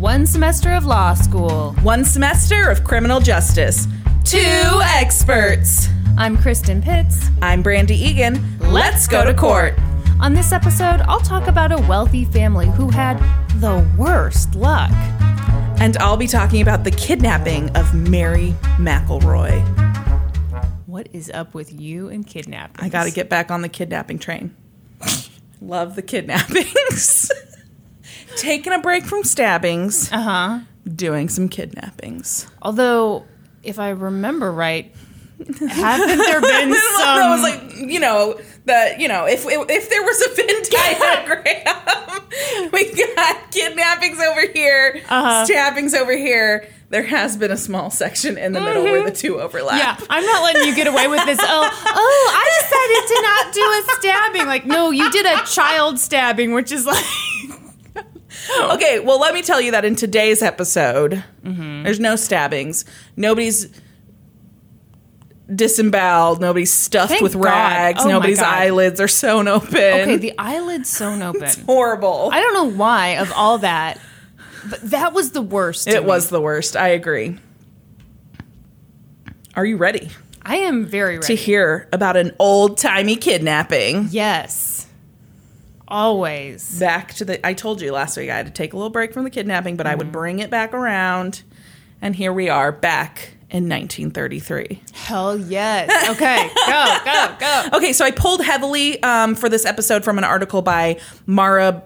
One semester of law school. One semester of criminal justice. Two experts. I'm Kristen Pitts. I'm Brandy Egan. Let's go to court. On this episode, I'll talk about a wealthy family who had the worst luck. And I'll be talking about the kidnapping of Mary McElroy. What is up with you and kidnapping? I got to get back on the kidnapping train. Love the kidnappings. Taking a break from stabbings, Uh huh. doing some kidnappings. Although, if I remember right, haven't there been some? I was like, you know, the you know, if if there was a Venn diagram, we got kidnappings over here, Uh-huh. stabbings over here. There has been a small section in the middle where the two overlap. yeah, I'm not letting you get away with this. Oh, oh, I decided to not do a stabbing. Like, no, you did a child stabbing, which is like, Okay, well, let me tell you that in today's episode, Mm-hmm. there's no stabbings. Nobody's disemboweled. Nobody's stuffed Thank with God. rags. Oh Nobody's eyelids are sewn open. okay, the eyelid's sewn open. It's horrible. I don't know why of all that, but that was the worst. it me. was the worst. I agree. Are you ready I am very ready to hear about an old timey kidnapping? yes, always. Back to the. I told you last week I had to take a little break from the kidnapping, but I Mm-hmm. would bring it back around. And here we are back in 1933. Hell yes. Okay, go, go, go. Okay, so I pulled heavily um, for this episode from an article by Mara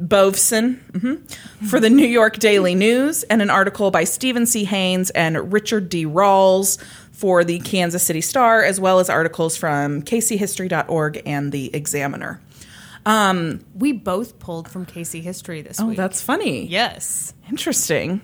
Bovsun mhm, for the New York Daily News and an article by Stephen C. Haynes and Richard D. Rawls for the Kansas City Star, as well as articles from kchistory.org and the Examiner. Um, we both pulled from KC History this Oh, week. Oh, that's funny. yes. Interesting.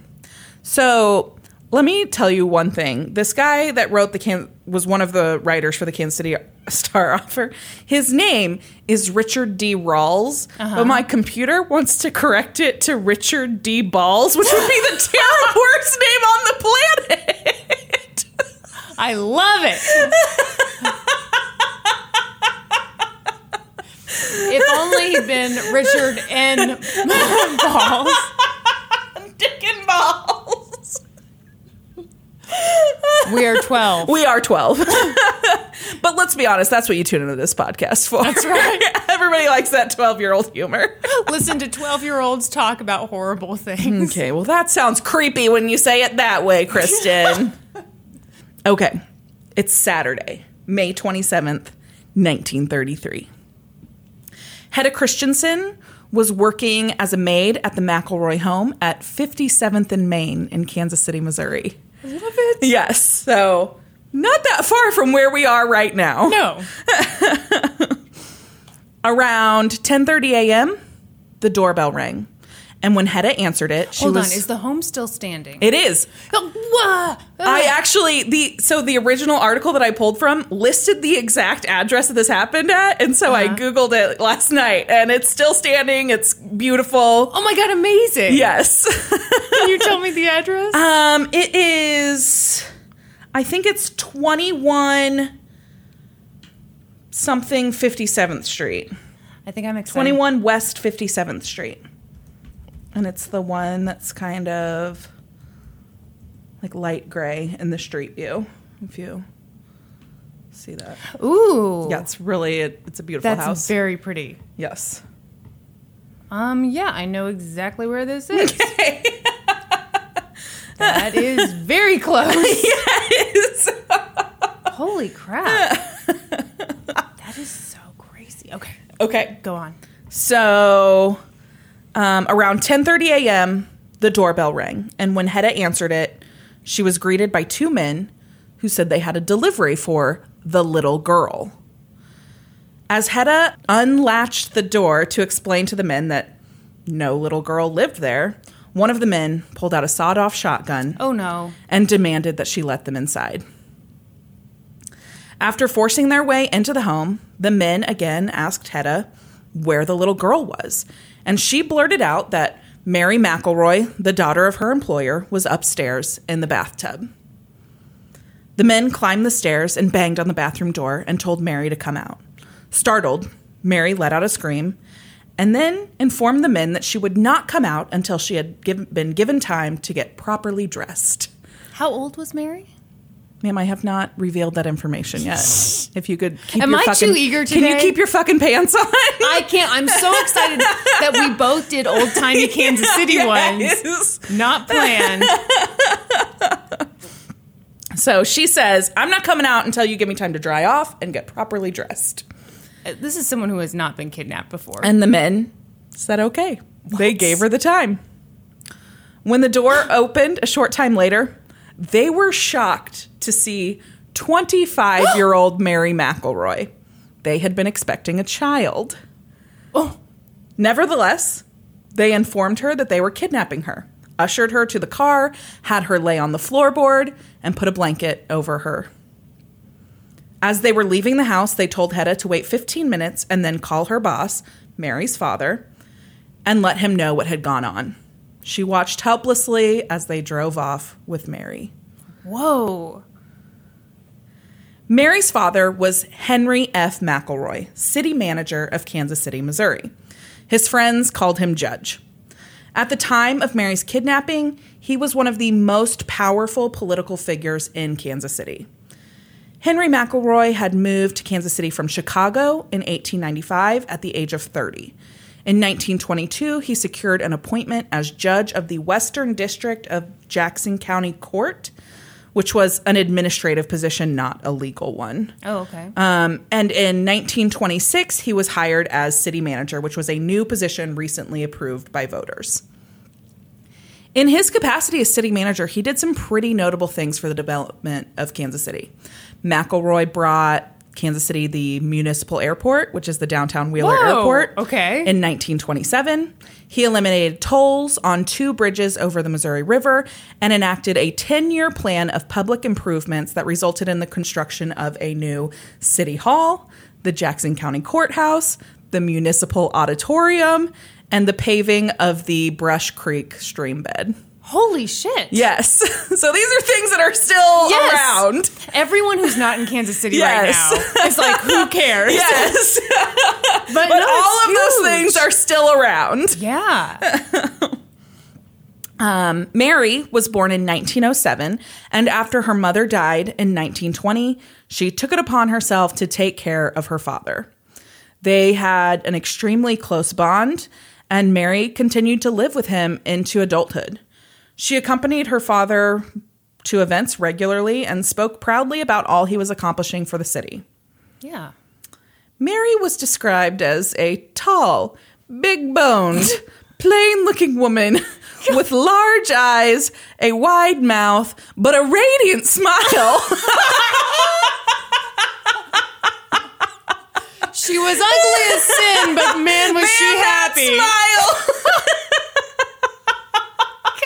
So let me tell you one thing. This guy that wrote the Can was one of the writers for the Kansas City Star offer. His name is Richard D. Rawls, but uh-huh. my computer wants to correct it to Richard D. Balls, which would be the terrible worst name on the planet. I love it. if only he'd been Richard N. Balls. Dick and Balls. We are 12. We are 12. but let's be honest, that's what you tune into this podcast for. That's right. Everybody likes that 12 year old humor. Listen to 12 year olds talk about horrible things. Okay, well, that sounds creepy when you say it that way, Kristen. okay, it's Saturday, May 27th, 1933. Hedda Christensen was working as a maid at the McElroy home at 57th and Main in Kansas City, Missouri. Love it. Yes, so not that far from where we are right now. No. Around 10:30 a.m., the doorbell rang. And when Hedda answered it, she Hold was on. Is the home still standing? It is. Oh! I actually the so the original article that I pulled from listed the exact address that this happened at, and so I Uh-huh. googled it last night, and it's still standing. It's beautiful. oh my god, amazing. Yes. Can you tell me the address? um, it is. I think it's twenty one something Fifty Seventh Street, I think I'm excited. twenty one West Fifty Seventh Street, and it's the one that's kind of like light gray in the street view. If you see that. Ooh. Yeah, it's really it's a beautiful That's house. very pretty. yes. Um, yeah, I know exactly where this is. that is very close. Yes. Holy crap. that is so crazy. Okay, okay. go on. So, um, around 10:30 a.m., the doorbell rang, and when Hedda answered it, she was greeted by two men who said they had a delivery for the little girl. As Hedda unlatched the door to explain to the men that no little girl lived there, one of the men pulled out a sawed-off shotgun Oh no. and demanded that she let them inside. After forcing their way into the home, the men again asked Hedda where the little girl was, and she blurted out that Mary McElroy, the daughter of her employer, was upstairs in the bathtub. The men climbed the stairs and banged on the bathroom door and told Mary to come out. Startled, Mary let out a scream and then informed the men that she would not come out until she had giv been given time to get properly dressed. How old was Mary? Ma'am, I have not revealed that information yet. If you could keep Am your I too fucking, eager Can you keep your fucking pants on? I can't. I'm so excited that we both did old timey Kansas City ones. Yes. Not planned. So she says, I'm not coming out until you give me time to dry off and get properly dressed. Uh, This is someone who has not been kidnapped before. And the men said, okay. They gave her the time. When the door opened a short time later, they were shocked to see 25 year old Mary McElroy. They had been expecting a child. oh, Nevertheless, they informed her that they were kidnapping her, ushered her to the car, had her lay on the floorboard, and put a blanket over her. As they were leaving the house, they told Hedda to wait 15 minutes and then call her boss, Mary's father, and let him know what had gone on. She watched helplessly as they drove off with Mary. whoa. Mary's father was Henry F. McElroy, city manager of Kansas City, Missouri. His friends called him Judge. At the time of Mary's kidnapping, he was one of the most powerful political figures in Kansas City. Henry McElroy had moved to Kansas City from Chicago in 1895 at the age of 30. In 1922, he secured an appointment as judge of the Western District of Jackson County Court, which was an administrative position, not a legal one. Oh, okay. Um, and in 1926, he was hired as city manager, which was a new position recently approved by voters. In his capacity as city manager, he did some pretty notable things for the development of Kansas City. McElroy brought Kansas City the municipal airport, which is the downtown Wheeler Whoa, Airport. okay. In 1927, he eliminated tolls on two bridges over the Missouri River and enacted a 10 year plan of public improvements that resulted in the construction of a new city hall, the Jackson County Courthouse, the municipal auditorium, and the paving of the Brush Creek stream bed. Holy shit. Yes. so these are things that are still Yes. around. Everyone who's not in Kansas City Yes. right now is like, who cares? Yes. But, but no, all of those things are still around. Yeah. Um, Mary was born in 1907, and after her mother died in 1920, she took it upon herself to take care of her father. They had an extremely close bond, and Mary continued to live with him into adulthood. She accompanied her father to events regularly and spoke proudly about all he was accomplishing for the city. Yeah. Mary was described as a tall, big boned, plain looking woman with large eyes, a wide mouth, but a radiant smile. She was ugly as sin, but man, was she Man, that happy. smile.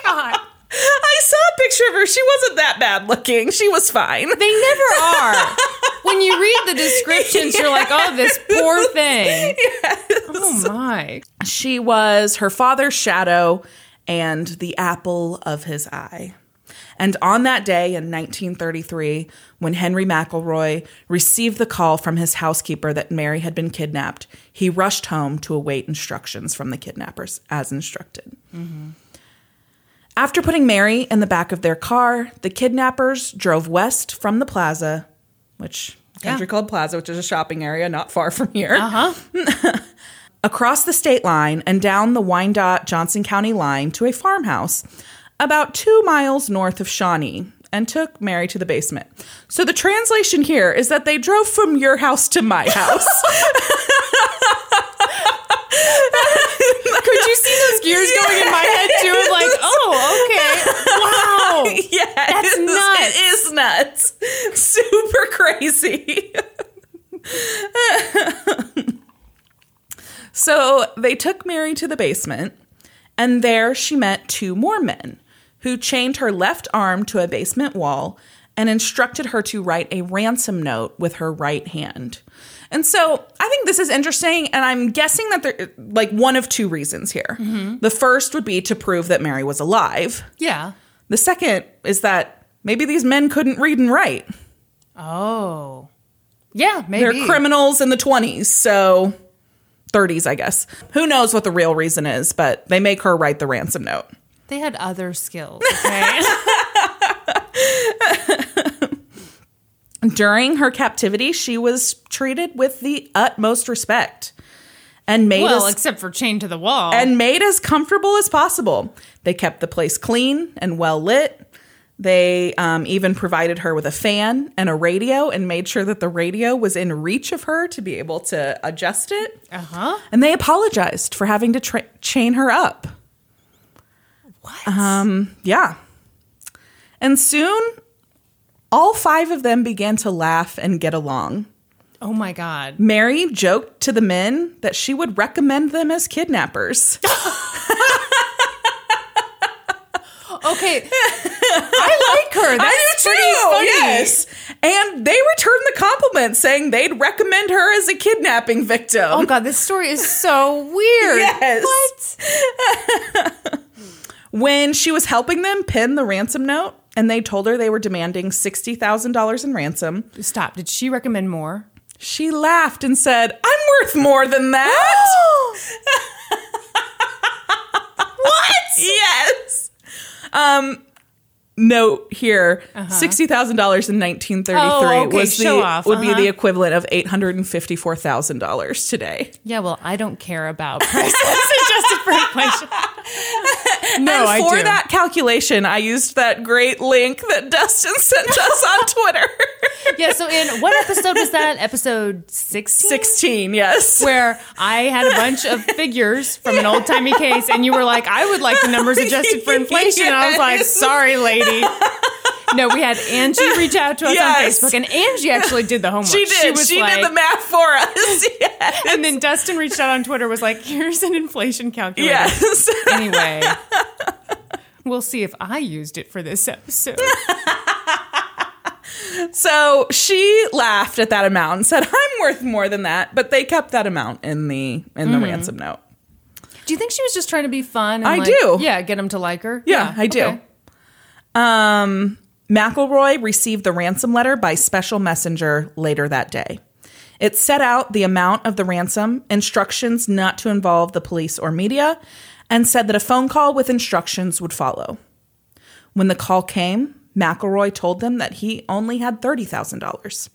God. I saw a picture of her. She wasn't that bad looking. She was fine. They never are. When you read the descriptions, you're like, oh, this poor thing. Oh my. She was her father's shadow and the apple of his eye. And on that day in 1933, when Henry McElroy received the call from his housekeeper that Mary had been kidnapped, he rushed home to await instructions from the kidnappers as instructed. Mm-hmm. After putting Mary in the back of their car, the kidnappers drove west from the plaza, which Country Yeah. Club Plaza, which is a shopping area not far from here Uh huh. across the state line and down the Wyandotte Johnson County line to a farmhouse about two miles north of Shawnee and took Mary to the basement. So the translation here is that they drove from your house to my house. Could you see those gears going in my head too? Like, oh, okay. Wow. yeah, That's nuts. It is nuts. Super crazy. so they took Mary to the basement, and there she met two more men who chained her left arm to a basement wall and instructed her to write a ransom note with her right hand. And so I think this is interesting, and I'm guessing that there like one of two reasons here. Mm-hmm. The first would be to prove that Mary was alive. Yeah. The second is that maybe these men couldn't read and write. Oh. Yeah, maybe. They're criminals in the 20s, so 30s, I guess. Who knows what the real reason is, but they make her write the ransom note. They had other skills. Okay. During her captivity, she was treated with the utmost respect and made well, as, except for chained to the wall. and made as comfortable as possible. They kept the place clean and well lit. They um, even provided her with a fan and a radio and made sure that the radio was in reach of her to be able to adjust it. uh huh. And they apologized for having to tra- chain her up. What? Um, yeah. And soon, all five of them began to laugh and get along. oh my god. Mary joked to the men that she would recommend them as kidnappers. Okay. I like her. That's I do too. funny. Yes. And they returned the compliment saying they'd recommend her as a kidnapping victim. Oh god, this story is so weird. Yes. What? when she was helping them pin the ransom note and they told her they were demanding $60,000 in ransom, Stop. Did she recommend more? she laughed and said, I'm worth more than that. what? Yes. Um, note here $60,000 in 1933 Oh, okay, was the, off, would be uh-huh. the equivalent of $854,000 today. Yeah, well, I don't care about prices adjusted for inflation. No, and for that calculation, I used that great link that Dustin sent us on Twitter. Yeah, so in what episode was that? Episode 16? 16, yes. Where I had a bunch of figures from an old timey case, and you were like, I would like the numbers adjusted for inflation. And I was like, sorry, lady. No, we had Angie reach out to us Yes. on Facebook, and Angie actually did the homework. She did. She, was like- did the math for us. Yes. And then Dustin reached out on Twitter, was like, here's an inflation calculator. yes. Anyway, we'll see if I used it for this episode. So she laughed at that amount and said, "I'm worth more than that." But they kept that amount in the in the mm-hmm. ransom note. Do you think she was just trying to be fun? And I like, do. Yeah, get him to like her. Yeah, I do. okay. Um, McElroy received the ransom letter by special messenger later that day. It set out the amount of the ransom, instructions not to involve the police or media, and said that a phone call with instructions would follow. When the call came, McElroy told them that he only had $30,000,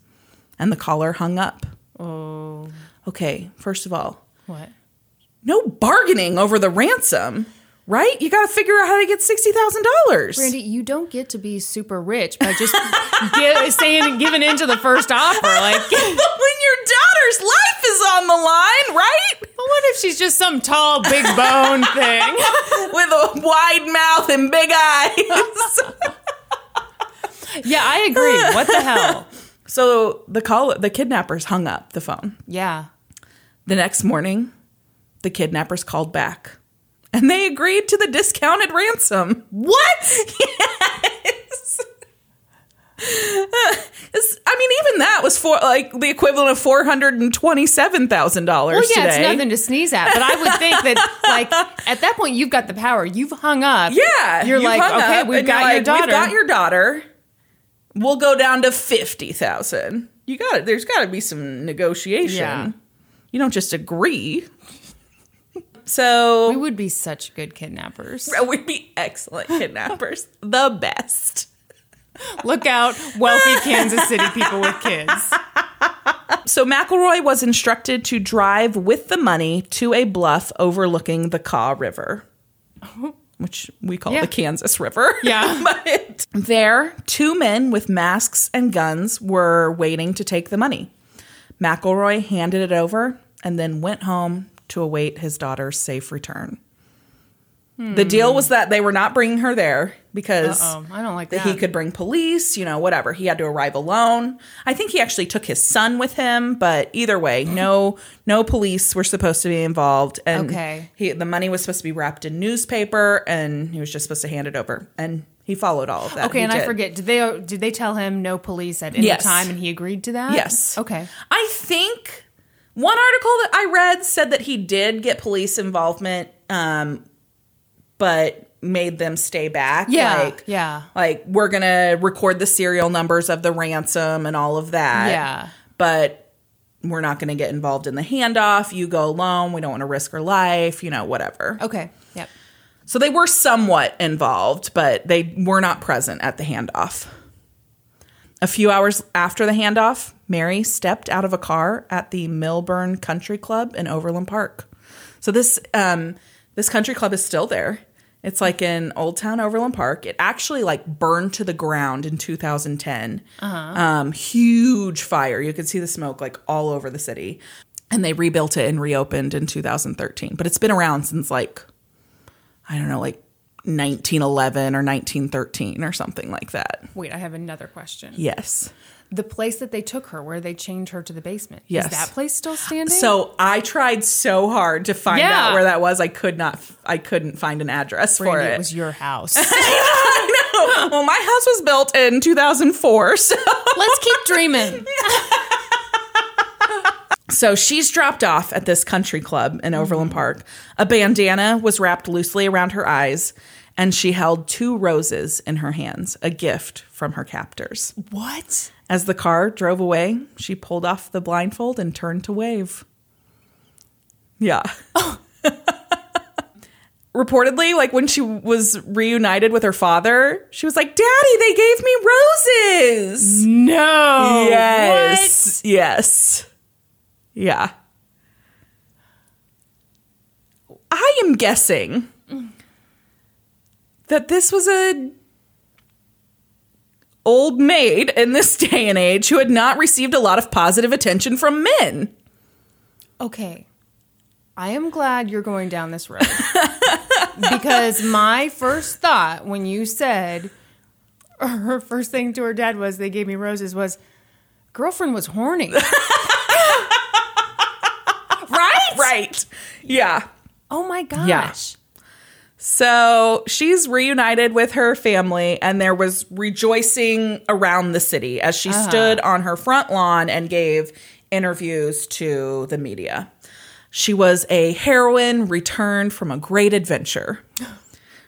and the caller hung up. Oh, Okay, first of all, what? no bargaining over the ransom, right? You got to figure out how to get $60,000. Brandy, you don't get to be super rich by just give, saying giving in to the first offer. Like, but when your daughter's life is on the line, right? but what if she's just some tall, big bone thing? With a wide mouth and big eyes. Yeah, I agree. What the hell? so the call the kidnappers hung up the phone. Yeah. The next morning, the kidnappers called back. And they agreed to the discounted ransom. What? Yes. I mean, even that was for like the equivalent of four hundred and twenty-seven thousand dollars Well, yeah, today. it's nothing to sneeze at. But I would think that, like, at that point, you've got the power. You've hung up. Yeah, You're like, okay, we've got your like, daughter. We've got your daughter. We'll go down to fifty thousand. You got it. There's got to be some negotiation. Yeah. You don't just agree. So we would be such good kidnappers. we'd be excellent kidnappers, the best. Look out, wealthy Kansas City people with kids. So McElroy was instructed to drive with the money to a bluff overlooking the Kaw River, which we call Yeah. the Kansas River. Yeah. but there, two men with masks and guns were waiting to take the money. McElroy handed it over and then went home to await his daughter's safe return. The deal was that they were not bringing her there because Oh, I don't like that he could bring police, you know, whatever. He had to arrive alone. I think he actually took his son with him, but either way, no no police were supposed to be involved and Okay. he the money was supposed to be wrapped in newspaper and he was just supposed to hand it over and he followed all of that. Okay, He and I forget. Did they did they tell him no police at any Yes. time, and he agreed to that? Yes. Okay. I think one article that I read said that he did get police involvement um but made them stay back Yeah. like yeah. like we're gonna record the serial numbers of the ransom and all of that Yeah. but we're not going to get involved in the handoff. You go alone. We don't want to risk her life, you know, whatever. Okay. Yep. So they were somewhat involved, but they were not present at the handoff. A few hours after the handoff, Mary stepped out of a car at the Milburn Country Club in Overland Park. So this um, this country club is still there. It's like in Old Town Overland Park. It actually like burned to the ground in 2010. Um, huge fire. You could see the smoke like all over the city. And they rebuilt it and reopened in 2013. But it's been around since like I don't know, like 1911 or 1913 or something like that. Wait, I have another question. Yes. The place that they took her, where they chained her to the basement, Yes. is that place still standing? So I tried so hard to find Yeah. out where that was. I could not. I couldn't find an address for it. it was your house. well, my house was built in 2004, so Let's keep dreaming. so she's dropped off at this country club in Overland mm-hmm. Park. A bandana was wrapped loosely around her eyes, and she held two roses in her hands, a gift from her captors. What? As the car drove away, she pulled off the blindfold and turned to wave. Yeah. Oh. Reportedly, like when she was reunited with her father, she was like, Daddy, they gave me roses. No. yes. Yes. Yeah. I am guessing that this was a old maid in this day and age who had not received a lot of positive attention from men. Okay. I am glad you're going down this road. because my first thought when you said her first thing to her dad was they gave me roses was girlfriend was horny. Right? Yeah. Oh my gosh. Yeah. So she's reunited with her family, and there was rejoicing around the city as she uh-huh. stood on her front lawn and gave interviews to the media. She was a heroine returned from a great adventure.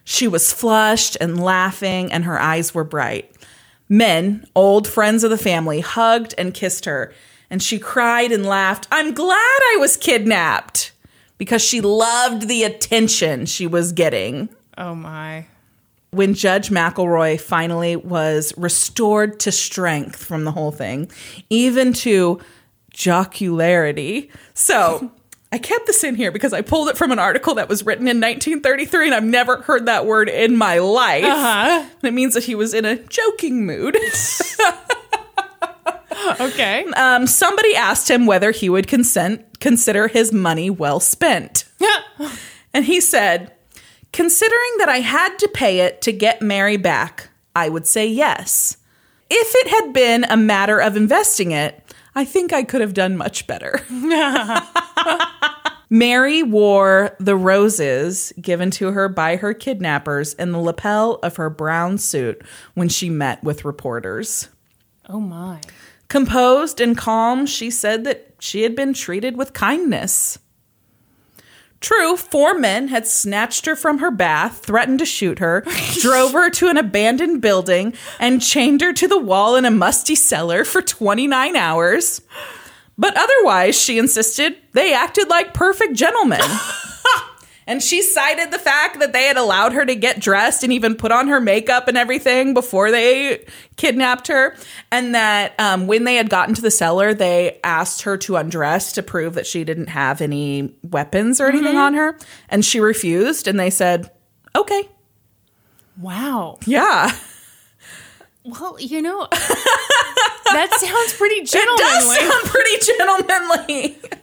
She was flushed and laughing, and her eyes were bright. Men, old friends of the family, hugged and kissed her, and she cried and laughed. I'm glad I was kidnapped because she loved the attention she was getting. Oh my. When Judge McElroy finally was restored to strength from the whole thing, even to jocularity. So I kept this in here because I pulled it from an article that was written in 1933 and I've never heard that word in my life. Uh-huh. It means that he was in a joking mood. Okay. um, somebody asked him whether he would consent, consider his money well spent. And he said, Considering that I had to pay it to get Mary back, I would say yes. If it had been a matter of investing it, I think I could have done much better. Mary wore the roses given to her by her kidnappers in the lapel of her brown suit when she met with reporters. oh my. Composed and calm, she said that she had been treated with kindness. True, four men had snatched her from her bath, threatened to shoot her, drove her to an abandoned building, and chained her to the wall in a musty cellar for 29 hours. But otherwise, she insisted they acted like perfect gentlemen. and she cited the fact that they had allowed her to get dressed and even put on her makeup and everything before they kidnapped her. And that um, when they had gotten to the cellar, they asked her to undress to prove that she didn't have any weapons or anything on her. And she refused. And they said, okay. Wow. Yeah. Well, you know, that sounds pretty It gentlemanly. does sound pretty gentlemanly.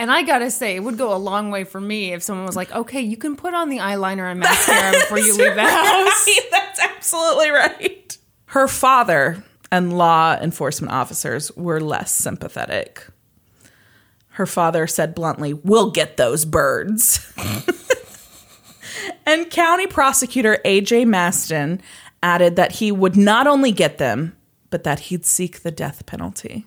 And I gotta say, it would go a long way for me if someone was like, "Okay, you can put on the eyeliner and mascara before you leave the house." That's absolutely right. Her father and law enforcement officers were less sympathetic. Her father said bluntly, We'll get those birds. and County Prosecutor A.J. Maston added that he would not only get them, but that he'd seek the death penalty.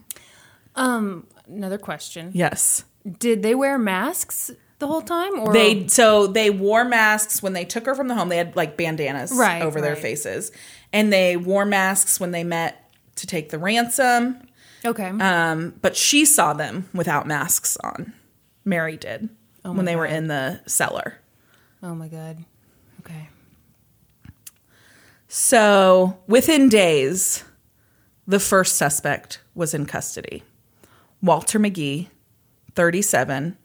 Um, another question: Yes. Did they wear masks the whole time, or They so they wore masks when they took her from the home. They had like bandanas Right, over their faces, and they wore masks when they met to take the ransom. Okay. Um, but she saw them without masks on. Mary did when my they were in the cellar. oh my god. Okay. So within days, the first suspect was in custody. Walter McGee, 37,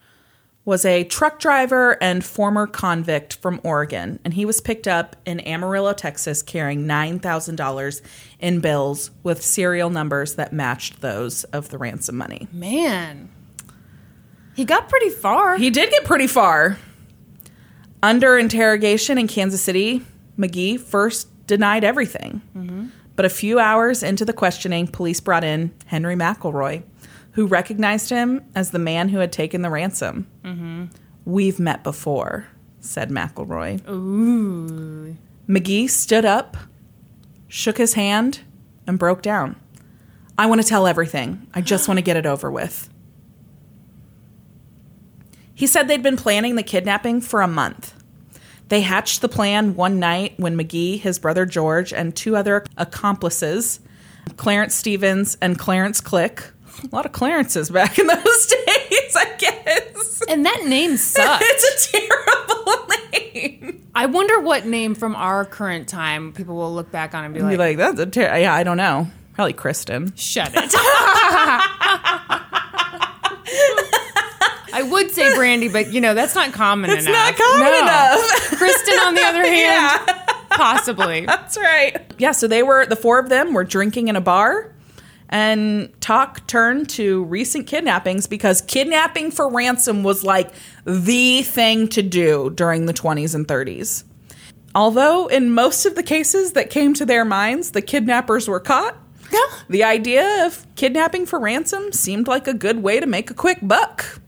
was a truck driver and former convict from Oregon, and he was picked up in Amarillo, Texas, carrying $9,000 in bills with serial numbers that matched those of the ransom money. Man. He got pretty far. He did get pretty far. Under interrogation in Kansas City, McGee first denied everything. Mm-hmm. But a few hours into the questioning, police brought in Henry McElroy, who recognized him as the man who had taken the ransom. Mm-hmm. We've met before, said McElroy. Ooh. McGee stood up, shook his hand, and broke down. I want to tell everything. I just want to get it over with. He said they'd been planning the kidnapping for a month. They hatched the plan one night when McGee, his brother George, and two other accomplices, Clarence Stevens and Clarence Click, a lot of Clarences back in those days, I guess. And that name sucks. it's a terrible name. I wonder what name from our current time people will look back on and be Be like, like, that's a ter- yeah, I don't know. Probably Kristen. shut it. I would say Brandy, but you know, that's not common It's enough. not common No. enough. Kristen, on the other hand, yeah, possibly. that's right. Yeah, so they were the four of them were drinking in a bar, and talk turned to recent kidnappings because kidnapping for ransom was like the thing to do during the 20s and 30s. Although in most of the cases that came to their minds, the kidnappers were caught. yeah. The idea of kidnapping for ransom seemed like a good way to make a quick buck.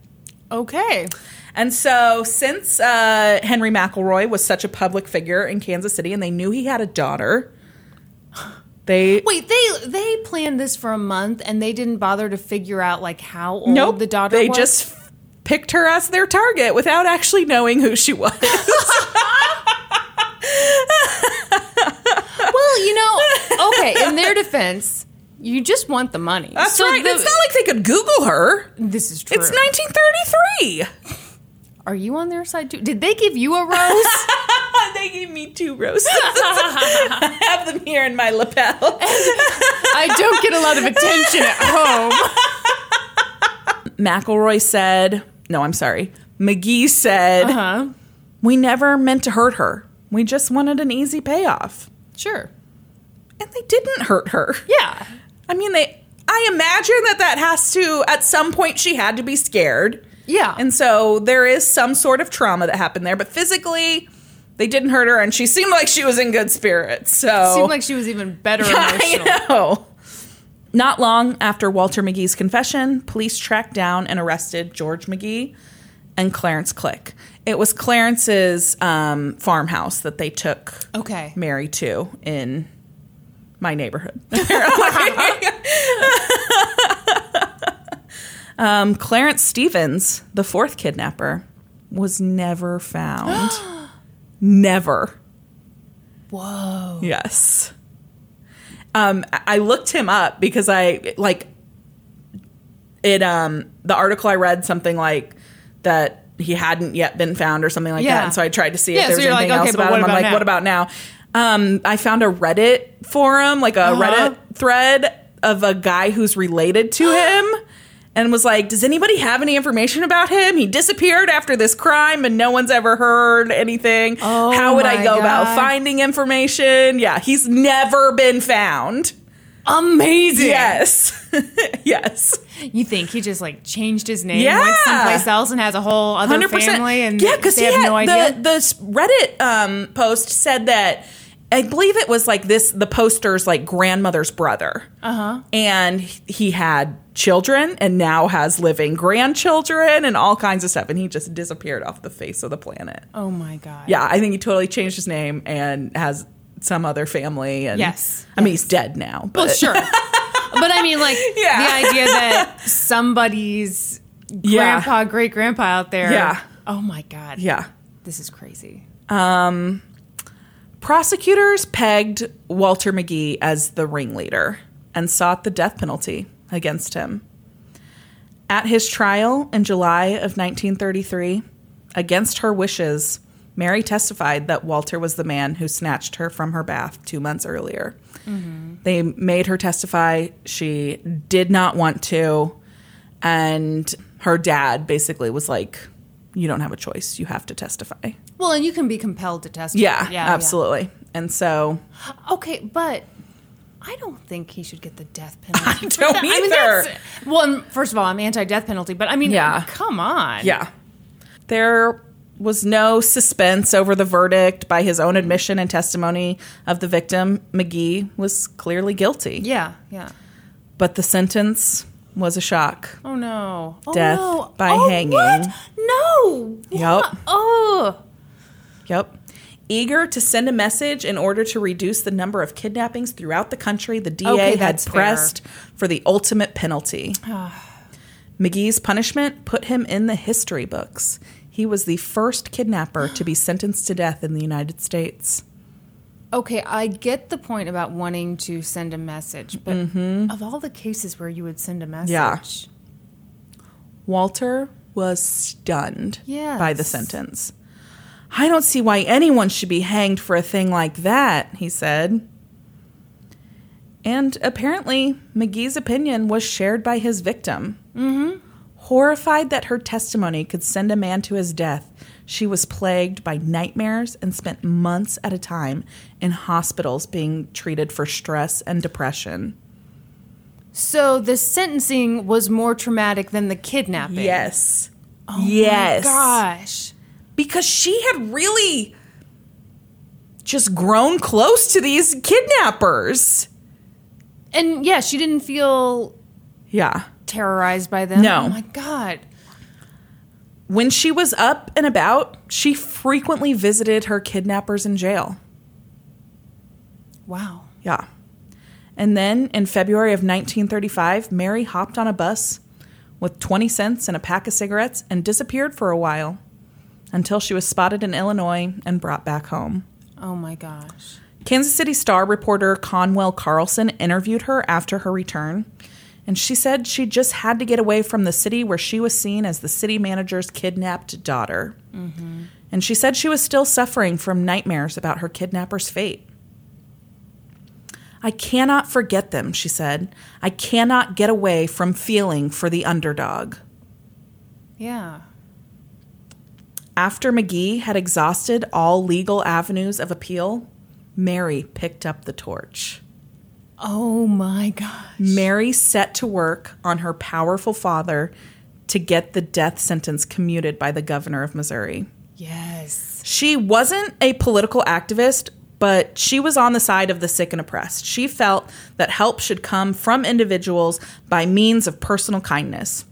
Okay. And so, since uh, Henry McElroy was such a public figure in Kansas City, and they knew he had a daughter, they Wait, they they planned this for a month and they didn't bother to figure out like how old nope the daughter was They was? just f- picked her as their target without actually knowing who she was. Well, you know, okay, in their defense, you just want the money. That's So right. the- it's not like they could Google her. this is true. It's 1933. Are you on their side too? Did they give you a rose? they gave me two roses. I have them here in my lapel. I don't get a lot of attention at home. McElroy said, no, I'm sorry. McGee said, Huh? we never meant to hurt her. We just wanted an easy payoff. Sure. And they didn't hurt her. Yeah. I mean, they. I imagine that that has to, at some point, she had to be scared. Yeah. And so there is some sort of trauma that happened there. But physically, they didn't hurt her, and she seemed like she was in good spirits. So. seemed like she was even better emotional. I know. Not long after Walter McGee's confession, police tracked down and arrested George McGee and Clarence Click. It was Clarence's um, farmhouse that they took Okay. Mary to in my neighborhood. um, Clarence Stevens, the fourth kidnapper, was never found. never. Whoa. Yes. Um, I- looked him up because I like it. Um, the article I read something like that he hadn't yet been found or something like Yeah. that, and so I tried to see Yeah, if there so was you're like, anything okay, else about him. I'm like, now? what about now? Um, I found a Reddit forum, like a Uh-huh. Reddit thread of a guy who's related to him. And was like, does anybody have any information about him? He disappeared after this crime and no one's ever heard anything. Oh How would I go about finding information? Yeah, he's never been found. Amazing. Yes. yes. You think he just like changed his name, Yeah. went someplace else, and has a whole other 100%. family, and yeah, because they he have had no idea. The, the Reddit um, post said that I believe it was like this the poster's like grandmother's brother. Uh-huh. And he had children and now has living grandchildren and all kinds of stuff. And he just disappeared off the face of the planet. oh my god. Yeah, I think he totally changed his name and has some other family. And Yes. I mean, he's dead now. But Well, sure. but I mean, like Yeah. the idea that somebody's Yeah. grandpa, great grandpa out there. Yeah. Oh my god. Yeah. This is crazy. Prosecutors pegged Walter McGee as the ringleader and sought the death penalty. against him. At his trial in July of 1933, against her wishes, Mary testified that Walter was the man who snatched her from her bath two months earlier. Mm-hmm. They made her testify. She did not want to. And her dad basically was like, You don't have a choice. You have to testify. Well, and you can be compelled to testify. Yeah, absolutely. And so Okay, but I don't think he should get the death penalty. I don't that. I mean, either. that's- well, first of all, I'm anti-death penalty, but I mean, Yeah. come on. Yeah. There was no suspense over the verdict by his own admission and testimony of the victim. McGee was clearly guilty. Yeah, yeah. But the sentence was a shock. Oh no. Oh, Death no. by oh, hanging. What? No. What? Oh. Yep. Eager to send a message in order to reduce the number of kidnappings throughout the country, the DA Okay, had that's fair. pressed for the ultimate penalty. McGee's punishment put him in the history books. He was the first kidnapper to be sentenced to death in the United States. Okay, I get the point about wanting to send a message, but of all the cases where you would send a message, Mm-hmm. Yeah. Walter was stunned Yes. by the sentence. I don't see why anyone should be hanged for a thing like that, he said. And apparently, McGee's opinion was shared by his victim. Mm-hmm. Horrified that her testimony could send a man to his death, she was plagued by nightmares and spent months at a time in hospitals being treated for stress and depression. So the sentencing was more traumatic than the kidnapping. Yes. Oh yes. My gosh. Because she had really just grown close to these kidnappers. And yeah, she didn't feel Yeah. terrorized by them. No. Oh my god. When she was up and about, she frequently visited her kidnappers in jail. Wow. Yeah. And then in February of 1935, Mary hopped on a bus with 20 cents and a pack of cigarettes and disappeared for a while until she was spotted in Illinois and brought back home. Oh my gosh. Kansas City Star reporter Conwell Carlson interviewed her after her return, and she said she just had to get away from the city where she was seen as the city manager's kidnapped daughter. Mm-hmm. And she said she was still suffering from nightmares about her kidnapper's fate. I cannot forget them, she said. I cannot get away from feeling for the underdog. Yeah. After McGee had exhausted all legal avenues of appeal, Mary picked up the torch. Oh my gosh. Mary set to work on her powerful father to get the death sentence commuted by the governor of Missouri. Yes. She wasn't a political activist, but she was on the side of the sick and oppressed. She felt that help should come from individuals by means of personal kindness.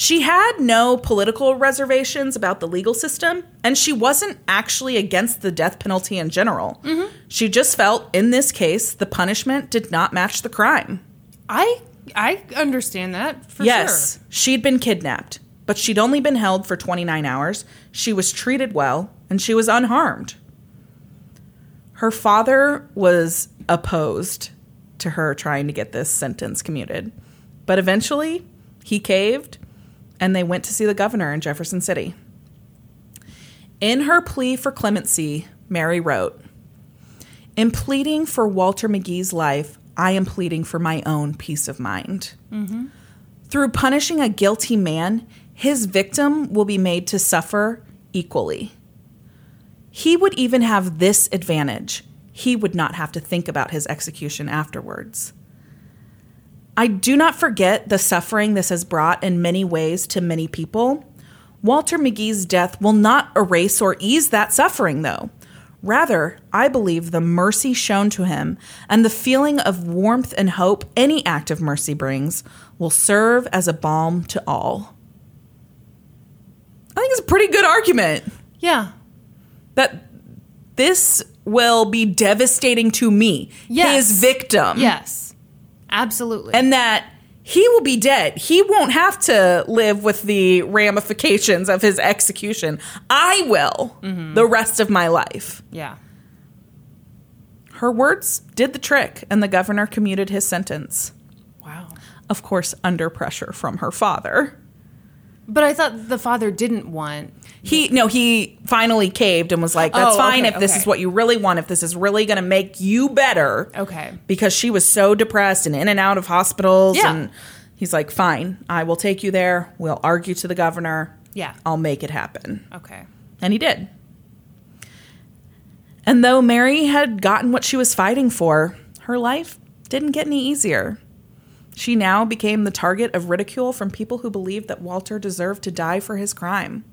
She had no political reservations about the legal system, and she wasn't actually against the death penalty in general. Mm-hmm. She just felt, in this case, the punishment did not match the crime. I I understand that for yes, sure. she'd been kidnapped, but she'd only been held for 29 hours. She was treated well, and she was unharmed. Her father was opposed to her trying to get this sentence commuted, but eventually he caved and they went to see the governor in Jefferson City. In her plea for clemency, Mary wrote, In pleading for Walter McGee's life, I am pleading for my own peace of mind. Mm-hmm. Through punishing a guilty man, his victim will be made to suffer equally. He would even have this advantage he would not have to think about his execution afterwards. I do not forget the suffering this has brought in many ways to many people. Walter McGee's death will not erase or ease that suffering, though. Rather, I believe the mercy shown to him and the feeling of warmth and hope any act of mercy brings will serve as a balm to all. I think it's a pretty good argument Yeah. that this will be devastating to me, Yes. his victim. Yes. Absolutely. and that he will be dead. He won't have to live with the ramifications of his execution. I will mm-hmm. the rest of my life. yeah. Her words did the trick, and the governor commuted his sentence. Wow. of course, under pressure from her father. But I thought the father didn't want. He no, he finally caved and was like, "That's Oh, fine okay, if this okay. is what you really want. If this is really going to make you better." Okay. Because she was so depressed and in and out of hospitals. Yeah. And he's like, "Fine, I will take you there. We'll argue to the governor. Yeah. I'll make it happen." Okay. And he did. And though Mary had gotten what she was fighting for, her life didn't get any easier. She now became the target of ridicule from people who believed that Walter deserved to die for his crime.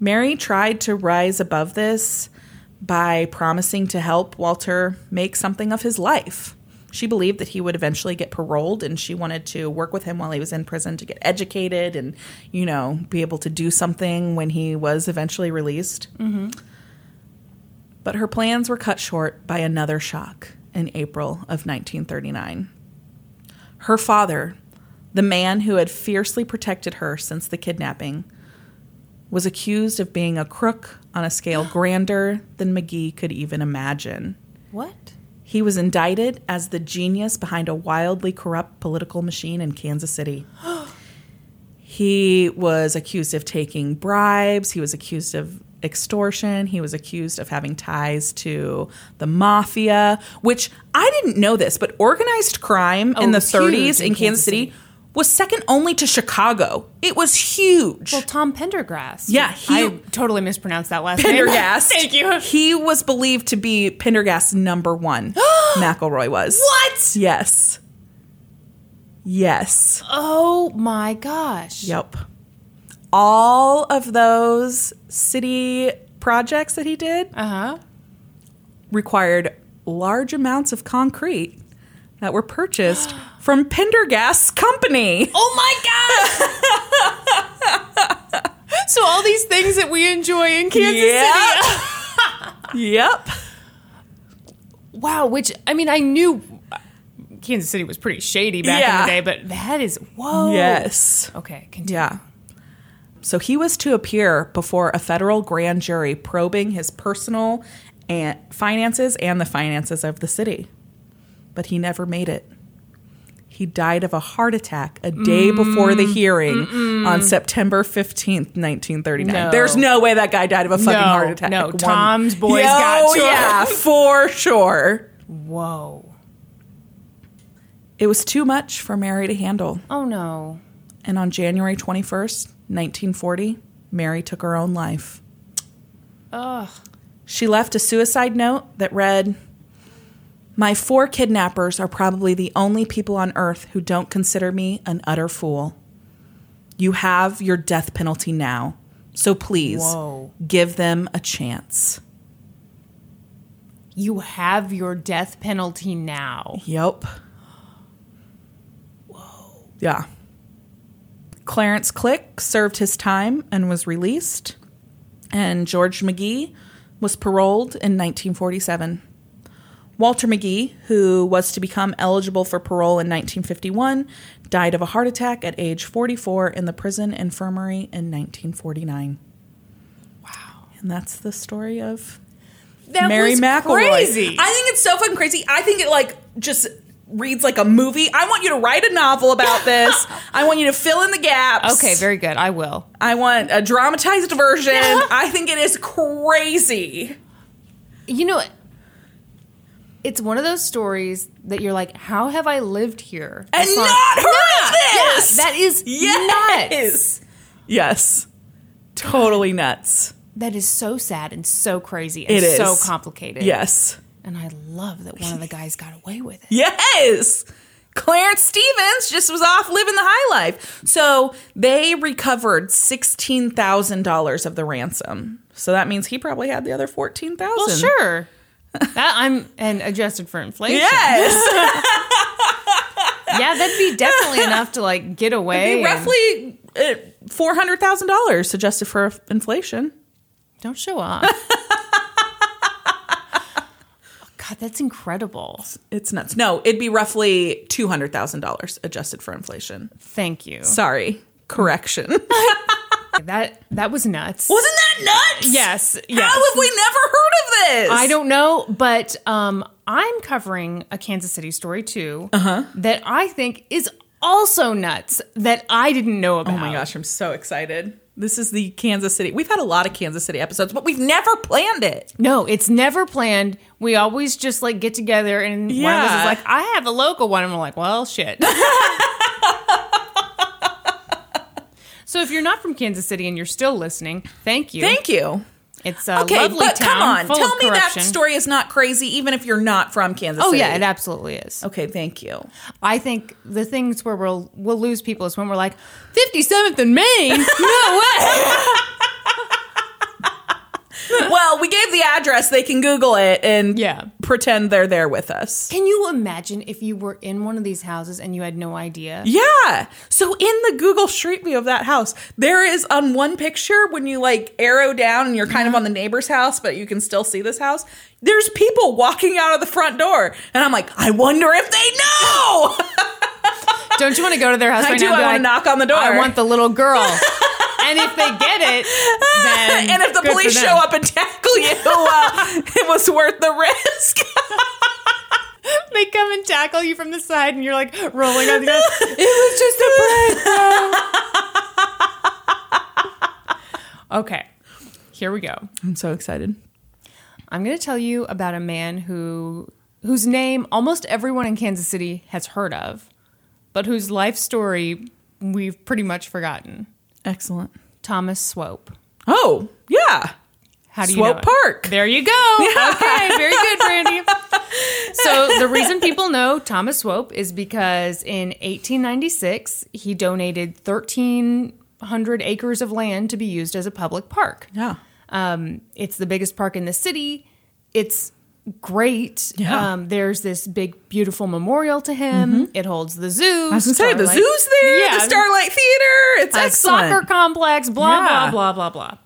Mary tried to rise above this by promising to help Walter make something of his life. She believed that he would eventually get paroled and she wanted to work with him while he was in prison to get educated and, you know, be able to do something when he was eventually released. Mm-hmm. But her plans were cut short by another shock in April of 1939. Her father, the man who had fiercely protected her since the kidnapping, was accused of being a crook on a scale grander than McGee could even imagine. What? He was indicted as the genius behind a wildly corrupt political machine in Kansas City. he was accused of taking bribes, he was accused of extortion, he was accused of having ties to the mafia, which I didn't know this, but organized crime Oh, in the 30s in, in Kansas, Kansas City, City. was second only to Chicago. It was huge. Well, Tom Pendergrass. Yeah, he- I totally mispronounced that last name. Pendergast. Thank you. He was believed to be Pendergast's number one. McElroy was. What? Yes. Yes. Oh my gosh. Yep. All of those city projects that he did Uh huh. required large amounts of concrete that were purchased from Pendergast's company. Oh my God! so all these things that we enjoy in Kansas Yep. City. yep. Wow. Which I mean, I knew Kansas City was pretty shady back in the day, but that is whoa. Yes. Okay. Continue. Yeah. So he was to appear before a federal grand jury probing his personal and finances and the finances of the city. But he never made it. He died of a heart attack a day before the hearing on September 15th, 1939. No. There's no way that guy died of a fucking No, heart attack. no, One- Tom's boys Yo, got to yeah, for sure. Whoa. It was too much for Mary to handle. Oh no. And on January 21st, 1940, Mary took her own life. Ugh. She left a suicide note that read My four kidnappers are probably the only people on earth who don't consider me an utter fool. You have your death penalty now, so please Whoa. give them a chance. You have your death penalty now. Yep. Whoa. Yeah. Clarence Click served his time and was released, and George McGee was paroled in 1947. Walter McGee, who was to become eligible for parole in 1951, died of a heart attack at age 44 in the prison infirmary in 1949. Wow. And that's the story of That Mary was McElroy. crazy. I think it's so fucking crazy. I think it like just reads like a movie. I want you to write a novel about this. I want you to fill in the gaps. okay, very good. I will. I want a dramatized version. I think it is crazy. You know, what? it's one of those stories that you're like, how have I lived here? And That's not heard of this. Yeah, that is yes. nuts. Yes. Totally nuts. That is so sad and so crazy and It is so complicated. Yes. And I love that one of the guys got away with it. Yes. Clarence Stevens just was off living the high life. So they recovered $16,000 of the ransom. So that means he probably had the other 14,000. Well, sure. That I'm and adjusted for inflation. Yes. Yeah, that'd be definitely enough to like get away. Be roughly uh, $400,000 adjusted for inflation. Don't show off. God, that's incredible. It's nuts. No, it'd be roughly $200,000 adjusted for inflation. Thank you. Sorry. Correction. That that was nuts. Wasn't that nuts? Yes. Yes. How have we never heard of this? I don't know, but um, I'm covering a Kansas City story too uh-huh. that I think is also nuts that I didn't know about. Oh my gosh, I'm so excited. This is the Kansas City. We've had a lot of Kansas City episodes, but we've never planned it. No, it's never planned. We always just like get together and one of us Yeah. is like, I have a local one. And we're like, well, shit. so if you're not from Kansas City and you're still listening, thank you. Thank you. It's a Okay, lovely but town. come on. Tell me that story is not crazy, even if you're not from Kansas Oh City. yeah, it absolutely is. Okay, thank you. I think the things where we'll we'll lose people is when we're like 57th and Main. No way. well, we gave the address. They can Google it and Yeah. pretend they're there with us. Can you imagine if you were in one of these houses and you had no idea? Yeah. So in the Google Street View of that house, there is on one picture when you like arrow down and you're kind of mm-hmm. on the neighbor's house, but you can still see this house. There's people walking out of the front door, and I'm like, I wonder if they know. Don't you want to go to their house I right do. now? I wanna like, knock on the door. I want the little girl. and if they get it, then and if the police show up and tackle you, uh, it was worth the risk. they come and tackle you from the side, and you're like rolling on the ground. It was just a prank. okay, here we go. I'm so excited. I'm going to tell you about a man who whose name almost everyone in Kansas City has heard of, but whose life story we've pretty much forgotten. Excellent. Thomas Swope. Oh, yeah. How do you Swope know it? Park. There you go. Okay, very good, Brandy. So the reason people know Thomas Swope is because in 1896 he donated 1,300 acres of land to be used as a public park. Yeah. Um, it's the biggest park in the city. It's great. Yeah. Um, there's this big, beautiful memorial to him. It holds the zoo. Mm-hmm. I was gonna say the zoo's there, Yeah. the Starlight Theater. It's a excellent. soccer complex, blah, Yeah. blah, blah, blah, blah.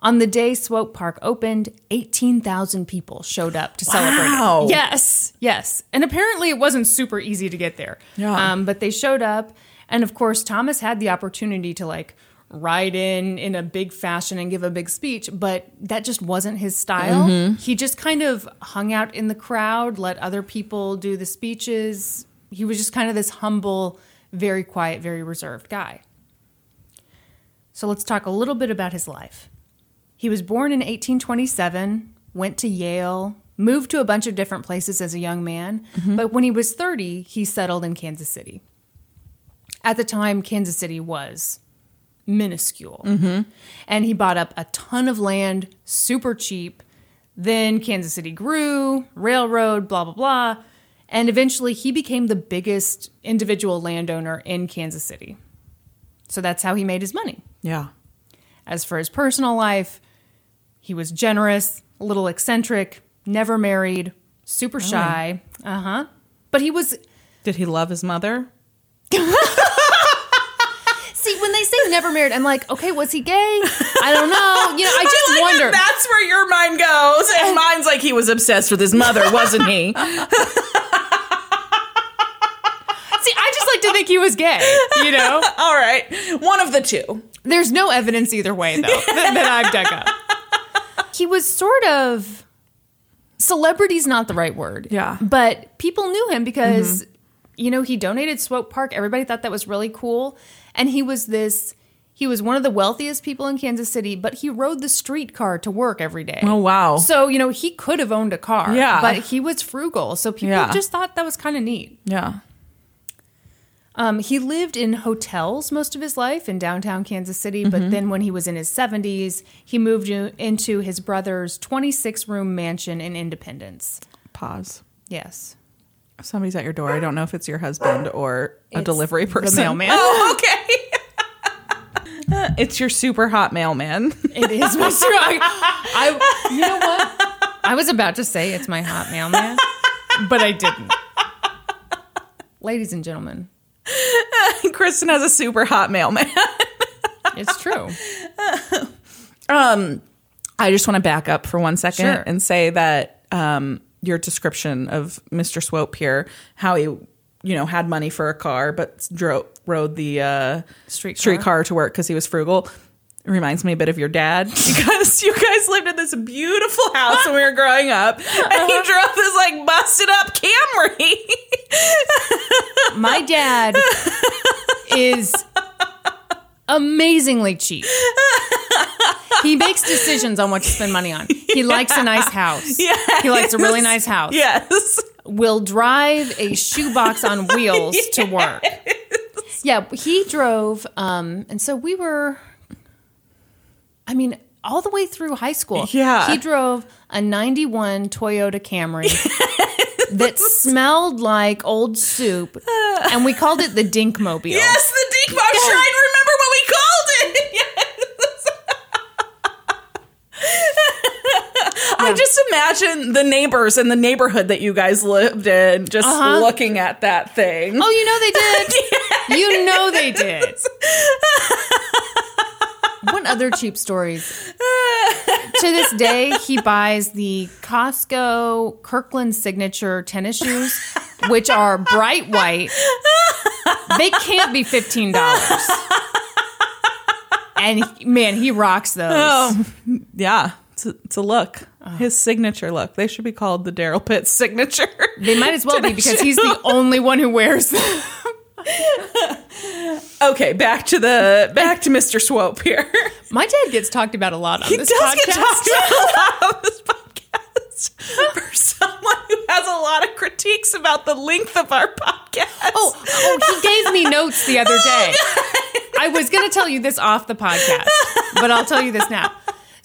On the day Swope Park opened, 18,000 people showed up to celebrate Wow. it. Yes, yes. And apparently it wasn't super easy to get there. Yeah. Um, but they showed up. And of course, Thomas had the opportunity to like ride in in a big fashion and give a big speech, but that just wasn't his style. Mm-hmm. He just kind of hung out in the crowd, let other people do the speeches. He was just kind of this humble, very quiet, very reserved guy. So let's talk a little bit about his life. He was born in 1827, went to Yale, moved to a bunch of different places as a young man, but when he was 30, he settled in Kansas City. At the time, Kansas City was minuscule. And he bought up a ton of land, super cheap. Then Kansas City grew, railroad, blah, blah, blah. And eventually he became the biggest individual landowner in Kansas City. So that's how he made his money. Yeah. As for his personal life, he was generous, a little eccentric, never married, super shy. Uh huh. But he was. Did he love his mother? See, when they say never married, I'm like, okay, was he gay? I don't know. You know, I just I like wonder. that that's where your mind goes. And mine's like he was obsessed with his mother, wasn't he? See, I just like to think he was gay. You know, All right. One of the two. there's no evidence either way though that, that I've dug up. He was sort of celebrity's not the right word. Yeah. Mm-hmm. but people knew him because you know he donated Swope Park. Everybody thought that was really cool, and he was this. He was one of the wealthiest people in Kansas City, but he rode the streetcar to work every day. Oh, wow. So, you know, he could have owned a car. Yeah. But he was frugal. So people Yeah. just thought that was kind of neat. Yeah. Um, he lived in hotels most of his life in downtown Kansas City, Mm-hmm. but then when he was in his 70s, he moved into his brother's 26 room mansion in Independence. Pause. Yes. Somebody's at your door. I don't know if it's your husband or a It's delivery the person. mailman. Oh, okay. it's your super hot mailman. It is my I, I, you know what? I was about to say it's my hot mailman, but I didn't. Ladies and gentlemen, Kristen has a super hot mailman. it's true. Um, I just want to back up for one second Sure. and say that um, your description of Mr. Swope here, how he, you know, had money for a car but drove rode the uh, Streetcar. streetcar to work because he was frugal. Reminds me a bit of your dad because you guys lived in this beautiful house when we were growing up, and he drove this like busted up Camry. My dad is amazingly cheap. He makes decisions on what to spend money on. He likes a nice house. Yes. He likes a really nice house. yes. Will drive a shoebox on wheels to work. Yeah, he drove, um, and so we were. I mean, all the way through high school. Yeah. he drove a '91 Toyota Camry that smelled like old soup, and we called it the Dinkmobile. Yes, the Dink. I'm trying to remember what we called it. Yes. I just imagine the neighbors in the neighborhood that you guys lived in just Uh-huh. looking at that thing. Oh, you know they did. You know they did. What other cheap stories? to this day, he buys the Costco Kirkland signature tennis shoes, which are bright white. They can't be fifteen dollars. And man, he rocks those. Oh, yeah. It's a, it's a look. Uh-huh. His signature look. They should be called the Daryl Pitts signature. They might as well be because he's the only one who wears them. okay, back to the back to Mr. Swope here. My dad gets talked about a lot on He this does podcast. get talked about a lot on this podcast for someone who has a lot of critiques about the length of our podcast. Oh, oh, he gave me notes the other oh, day. I was going to tell you this off the podcast, but I'll tell you this now.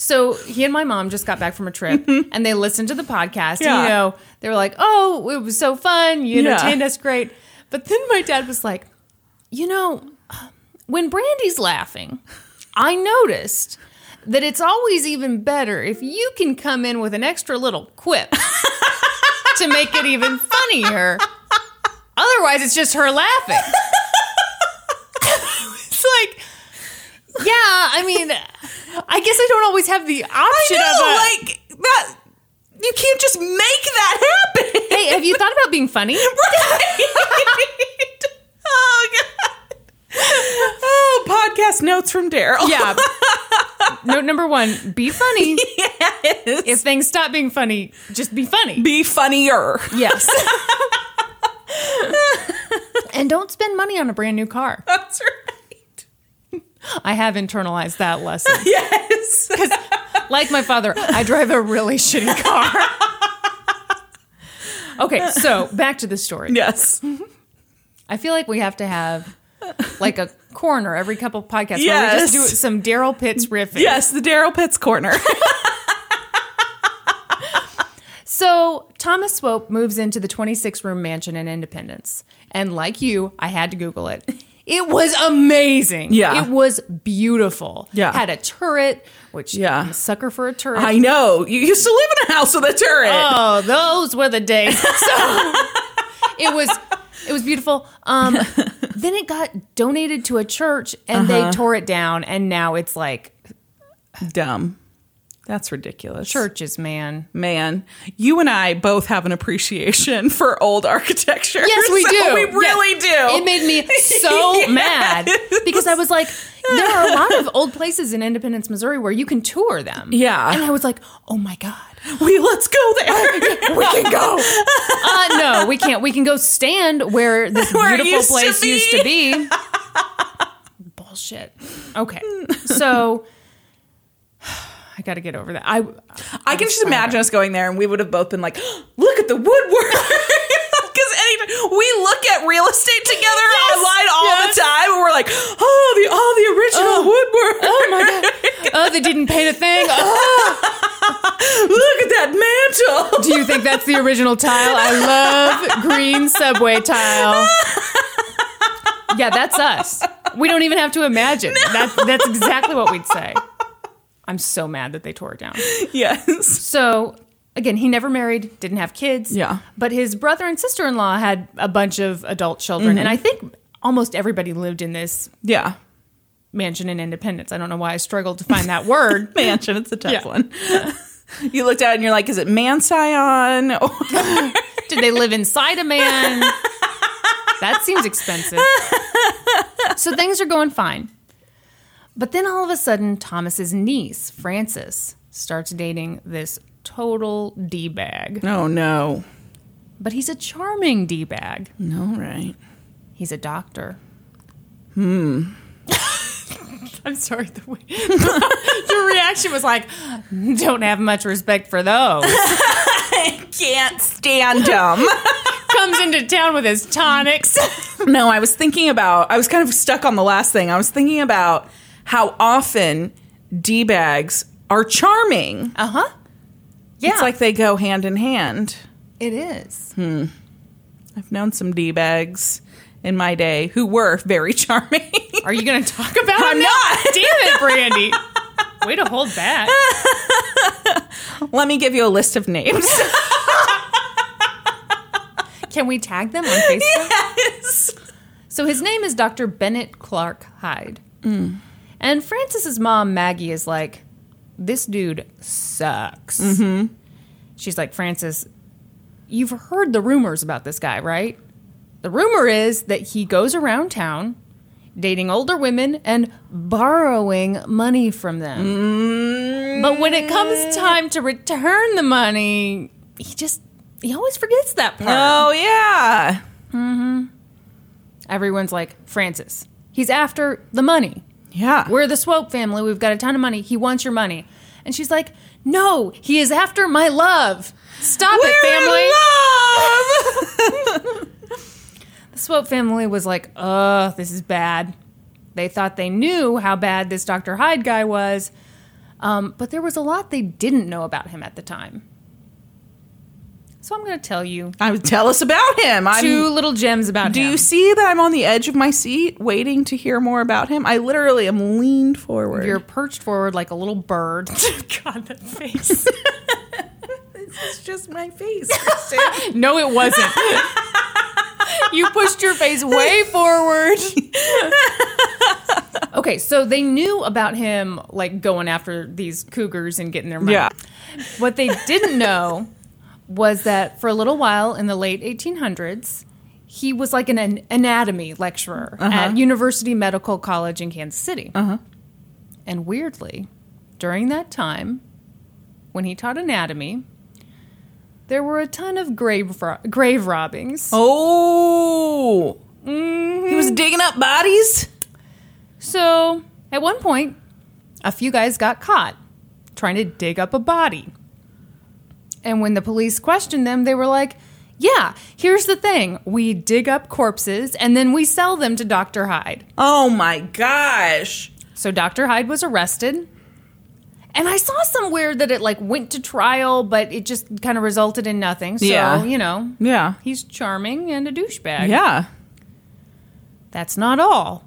So he and my mom just got back from a trip, mm-hmm. and they listened to the podcast. And, you know, they were like, "Oh, it was so fun! You Yeah. entertained us great." But then my dad was like, "You know, when Brandy's laughing, I noticed." That it's always even better if you can come in with an extra little quip to make it even funnier. Otherwise, it's just her laughing. it's like, yeah, I mean, I guess I don't always have the option I know, of a, like that. You can't just make that happen. hey, have you thought about being funny? right? oh god. Oh, podcast notes from Daryl. Yeah. Note number one: be funny. Yes. If things stop being funny, just be funny. Be funnier. Yes. and don't spend money on a brand new car. That's right. I have internalized that lesson. Yes. Because, like my father, I drive a really shitty car. okay, so back to the story. Yes. I feel like we have to have like a corner every couple podcasts where we just do some Daryl Pitts riffing. Yes, the Daryl Pitts corner. So Thomas Swope moves into the 26 room mansion in Independence. And like you, I had to Google it. It was amazing. Yeah. It was beautiful. Yeah. Had a turret, which Yeah. I'm a sucker for a turret. I know. You used to live in a house with a turret. Oh, those were the days. So it was it was beautiful. Um, then it got donated to a church and Uh-huh. they tore it down and now it's like Dumb. That's ridiculous. churches, man. Man, you and I both have an appreciation for old architecture. Yes, we So do. We really do. It made me so Yes. mad because I was like, there are a lot of old places in Independence, Missouri where you can tour them. Yeah. And I was like, oh my God. we let's go there. We can go. Uh, no, we can't. We can go stand where this Where beautiful used to place be. used to be. Bullshit. Okay. So I got to get over that. I I can just imagine us going there, and we would have both been like, "Look at the woodwork." Because we look at real estate together online all yes. the time, and we're like, "Oh, the all the original oh. woodwork." Oh my god. Oh, they didn't paint a thing. Oh, Look at that mantle. do you think that's the original tile? I love green subway tile. Yeah, that's us. We don't even have to imagine. That's that's exactly what we'd say. I'm so mad that they tore it down. yes. So again, he never married, didn't have kids. Yeah. But his brother and sister in law had a bunch of adult children. Mm-hmm. And I think almost everybody lived in this Yeah. mansion in Independence. I don't know why I struggled to find that word. Mansion. It's a tough Yeah. one. You looked at it and you're like, "Is it man scion?" Or- Did they live inside a man? That seems expensive. So things are going fine. But then all of a sudden, Thomas's niece, Frances, starts dating this total D bag. oh no. But he's a charming D bag. No, right. He's a doctor. Hmm. I'm sorry. The way your reaction was like, "Don't have much respect for those." Can't stand them. Comes into town with his tonics. no, I was thinking about, I was kind of stuck on the last thing. I was thinking about how often D bags are charming. Uh huh. Yeah, It's like they go hand in hand. it is. I've known some D bags in my day who were very charming. Are you going to talk about? I'm now? not. Damn it, Brandy. Way to hold back. Let me give you a list of names. Can we tag them on Facebook? yes. So his name is Dr. Bennett Clark Hyde. And Frances's mom, Maggie, is like, this dude sucks. Mm-hmm. She's like, Frances, you've heard the rumors about this guy, right? The rumor is that he goes around town dating older women and borrowing money from them. Mm-hmm. But when it comes time to return the money, he just, he always forgets that part. Oh, yeah. Mm-hmm. Everyone's like, Frances, he's after the money. Yeah. We're the Swope family. We've got a ton of money. He wants your money. And she's like, No, he is after my love. Stop it, family. family. The Swope family was like, Ugh, this is bad. They thought they knew how bad this Dr. Hyde guy was, um, but there was a lot they didn't know about him at the time. So I'm going to tell you I would tell us about him. I'm, 2 little gems about do him. Do you see that I'm on the edge of my seat waiting to hear more about him? I literally am leaned forward. You're perched forward like a little bird. God, that face. it's just my face. No, it wasn't. you pushed your face way forward. okay, so they knew about him like going after these cougars and getting their money. yeah. What they didn't know was that for a little while in the late 1800s, he was like an, an anatomy lecturer at University Medical College in Kansas City. Uh-huh. And weirdly, during that time, when he taught anatomy, there were a ton of grave ro- grave robbings. Oh. He was digging up bodies? So, at one point, a few guys got caught trying to dig up a body. And when the police questioned them, they were like, Yeah, here's the thing we dig up corpses and then we sell them to Dr. Hyde. Oh my gosh. So, Dr. Hyde was arrested. And I saw somewhere that it like went to trial, but it just kind of resulted in nothing. So, Yeah. you know, Yeah. he's charming and a douchebag. Yeah. That's not all.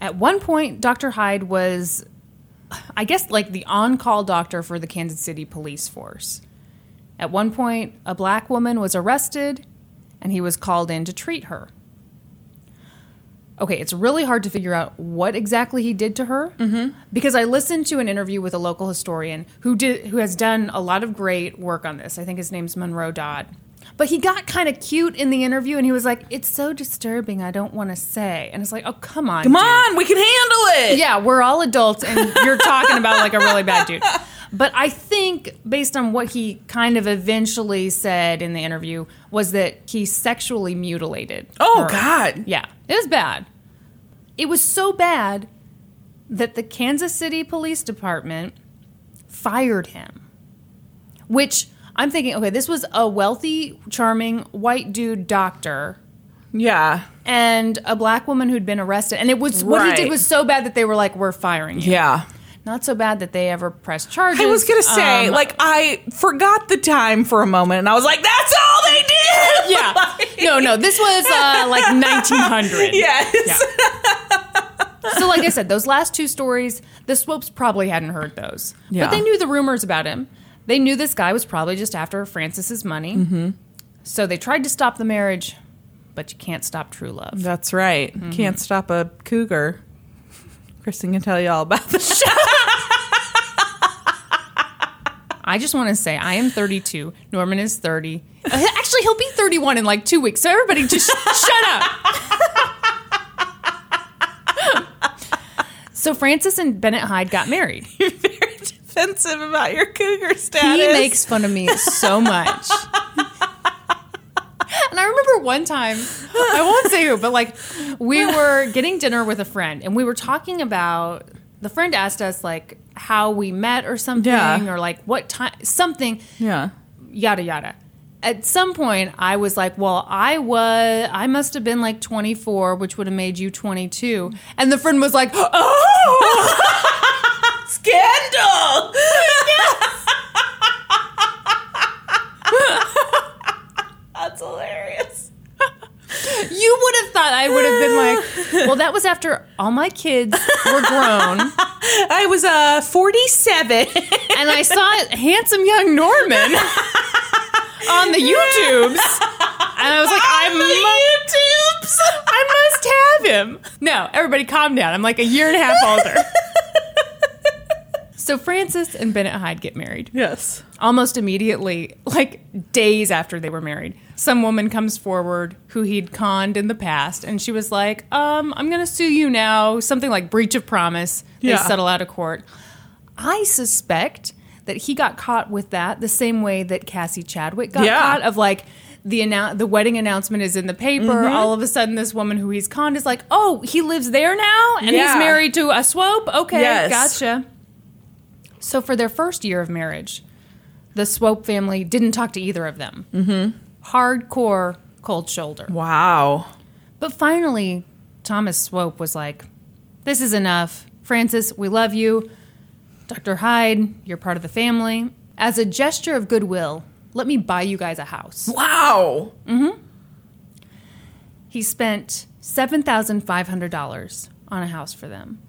At one point, Dr. Hyde was, I guess, like the on call doctor for the Kansas City police force. At one point, a black woman was arrested and he was called in to treat her. Okay, it's really hard to figure out what exactly he did to her mm-hmm. because I listened to an interview with a local historian who did who has done a lot of great work on this. I think his name's Monroe Dodd. But he got kind of cute in the interview and he was like, "It's so disturbing, I don't want to say." And it's like, "Oh, come on. Come dude. on, we can handle it. Yeah, we're all adults and you're talking about like a really bad dude. But I think based on what he kind of eventually said in the interview was that he sexually mutilated. Oh her. God. Yeah, it was bad. It was so bad that the Kansas City Police Department fired him. Which I'm thinking, okay, this was a wealthy, charming white dude doctor Yeah. and a black woman who'd been arrested. And it was what he did was so bad that they were like, "We're firing you." Yeah. Not so bad that they ever pressed charges. I was gonna say, Um, like, I forgot the time for a moment, and I was like, "That's all they did." yeah, Like- no, no, this was uh, like 1900. Yes. So, like I said, those last two stories, the Swopes probably hadn't heard those, Yeah. but they knew the rumors about him. They knew this guy was probably just after Frances's money. Mm-hmm. So they tried to stop the marriage, but you can't stop true love. That's right. Mm-hmm. Can't stop a cougar. Kristen can tell you all about the show. I just want to say I am 32. Norman is 30. Uh, Actually, he'll be 31 in like two weeks. So everybody just shut up. so Frances and Bennett Hyde got married. You're very defensive about your cougar status. He makes fun of me so much. And I remember one time, I won't say who, but like we were getting dinner with a friend and we were talking about the friend asked us like how we met or something Yeah. or like what time something Yeah. yada yada. At some point I was like, well, I was I must have been like 24, which would have made you 22. And the friend was like, "Oh, Scandal. That's hilarious. You would have thought I would have been like, well, that was after all my kids were grown I was uh 47. and I saw handsome young Norman on the YouTubes. And I was like, I, mu- I must have him. No, everybody calm down. I'm like a year and a half older. So Frances and Bennett Hyde get married. yes. Almost immediately, like days after they were married, some woman comes forward who he'd conned in the past, and she was like, um, I'm going to sue you now. Something like breach of promise. They Yeah. settle out of court. I suspect that he got caught with that the same way that Cassie Chadwick got Yeah. caught of like the annou- the wedding announcement is in the paper. Mm-hmm. All of a sudden, this woman who he's conned is like, "Oh, he lives there now, and Yeah. he's married to a swope." Okay, Yes. gotcha. So for their first year of marriage, the Swope family didn't talk to either of them. Mm-hmm. Hardcore cold shoulder. Wow. But finally, Thomas Swope was like, This is enough. Frances, we love you. Dr. Hyde, you're part of the family. As a gesture of goodwill, let me buy you guys a house. Wow. Hmm. He spent $7,500 on a house for them.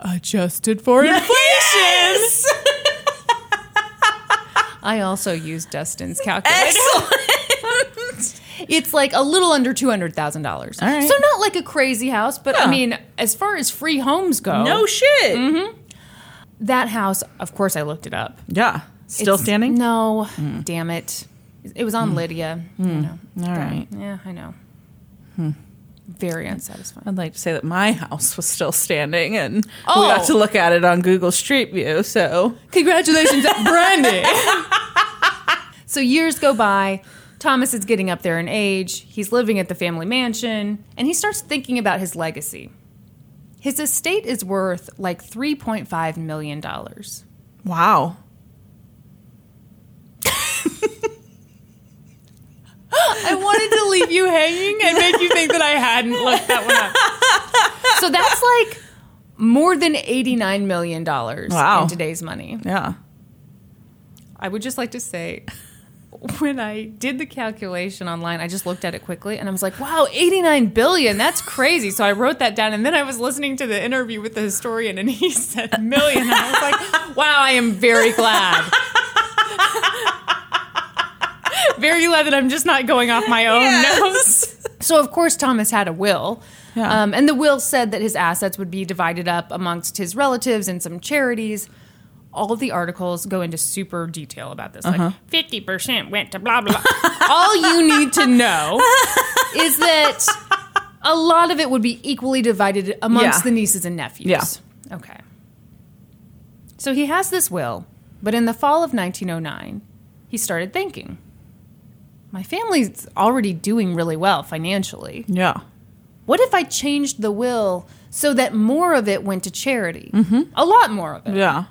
Adjusted for inflation. I also use Dustin's calculator. Excellent. It's like a little under two hundred thousand dollars. All right. So not like a crazy house, but I Yeah. mean, as far as free homes go, no shit. Mm-hmm. that house. Of course, I looked it up. Yeah. Still It's- standing? No, hmm. damn it! It was on hmm. Lydia. You hmm. know. All right. Yeah, I know. Very unsatisfying. I'd like to say that my house was still standing and we Oh. got to look at it on Google Street View. So Congratulations, Brandy. so years go by. Thomas is getting up there in age. He's living at the family mansion, and he starts thinking about his legacy. His estate is worth like $3.5 million. wow. I wanted to leave you hanging and make you think that I hadn't looked that one up. So that's like more than $89 million Wow. in today's money. Yeah. I would just like to say, when I did the calculation online, I just looked at it quickly and I was like, wow, 89 billion. That's crazy. So I wrote that down and then I was listening to the interview with the historian and he said million. And I was like, wow, I am very glad. very glad that I'm just not going off my own Yes. notes. So, of course, Thomas had a will. Yeah. Um, and the will said that his assets would be divided up amongst his relatives and some charities. All of the articles go into super detail about this. Like, 50% went to blah, blah, blah. All you need to know is that a lot of it would be equally divided amongst Yeah. the nieces and nephews. Yeah. Okay. So he has this will, but in the fall of 1909, he started thinking my family's already doing really well financially. Yeah. What if I changed the will so that more of it went to charity? Mm-hmm. A lot more of it. Yeah.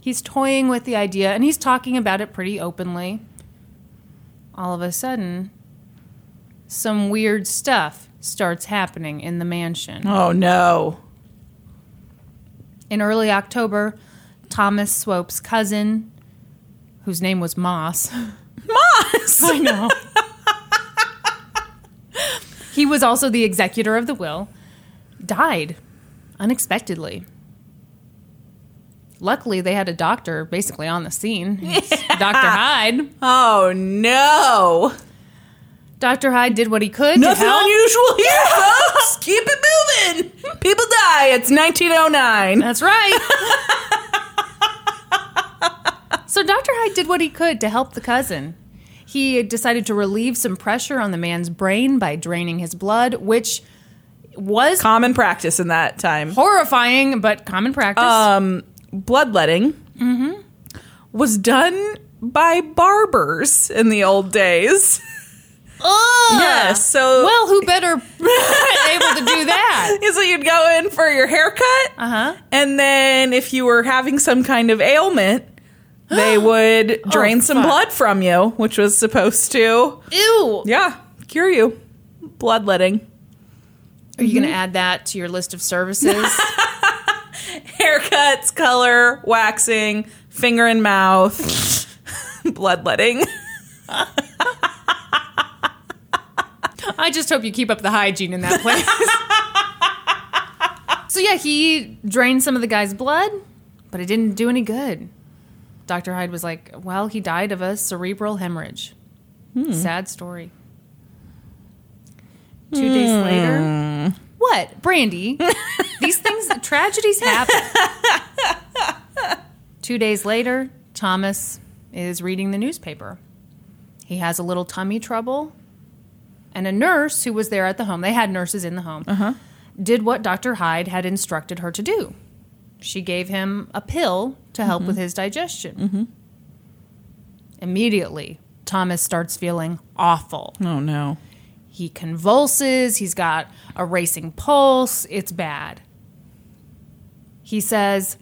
He's toying with the idea and he's talking about it pretty openly. All of a sudden, some weird stuff starts happening in the mansion. Oh no. In early October, Thomas Swope's cousin, whose name was Moss, I know. he was also the executor of the will, died unexpectedly. Luckily, they had a doctor basically on the scene. It's Dr. Hyde. Oh no. Dr. Hyde did what he could to Nothing unusual here, folks. Keep it moving. People die. It's 1909. That's right. so Dr. Hyde did what he could to help the cousin. He decided to relieve some pressure on the man's brain by draining his blood, which was Common practice in that time. horrifying but common practice. Um, bloodletting was done by barbers in the old days. Ugh. Yes. So Well, who better able to do that? so you'd go in for your haircut, Uh huh. and then if you were having some kind of ailment, they oh, would drain some Oh, fuck. blood from you, which was supposed to, Ew. yeah, cure you. Bloodletting. Are you going to mm-hmm. add that to your list of services? Haircuts, color, waxing, finger and mouth, bloodletting. I just hope you keep up the hygiene in that place. so yeah, he drained some of the guy's blood, but it didn't do any good. Dr. Hyde was like, "Well, he died of a cerebral hemorrhage." Hmm. Sad story. Two days hmm. later, what, Brandy? These things, tragedies happen. Two days later, Thomas is reading the newspaper. He has a little tummy trouble and a nurse who was there at the home, they had nurses in the home, uh-huh. did what Dr. Hyde had instructed her to do. She gave him a pill to help mm-hmm. with his digestion. Mm-hmm. Immediately, Thomas starts feeling awful. Oh no. He convulses, he's got a racing pulse, it's bad. He says,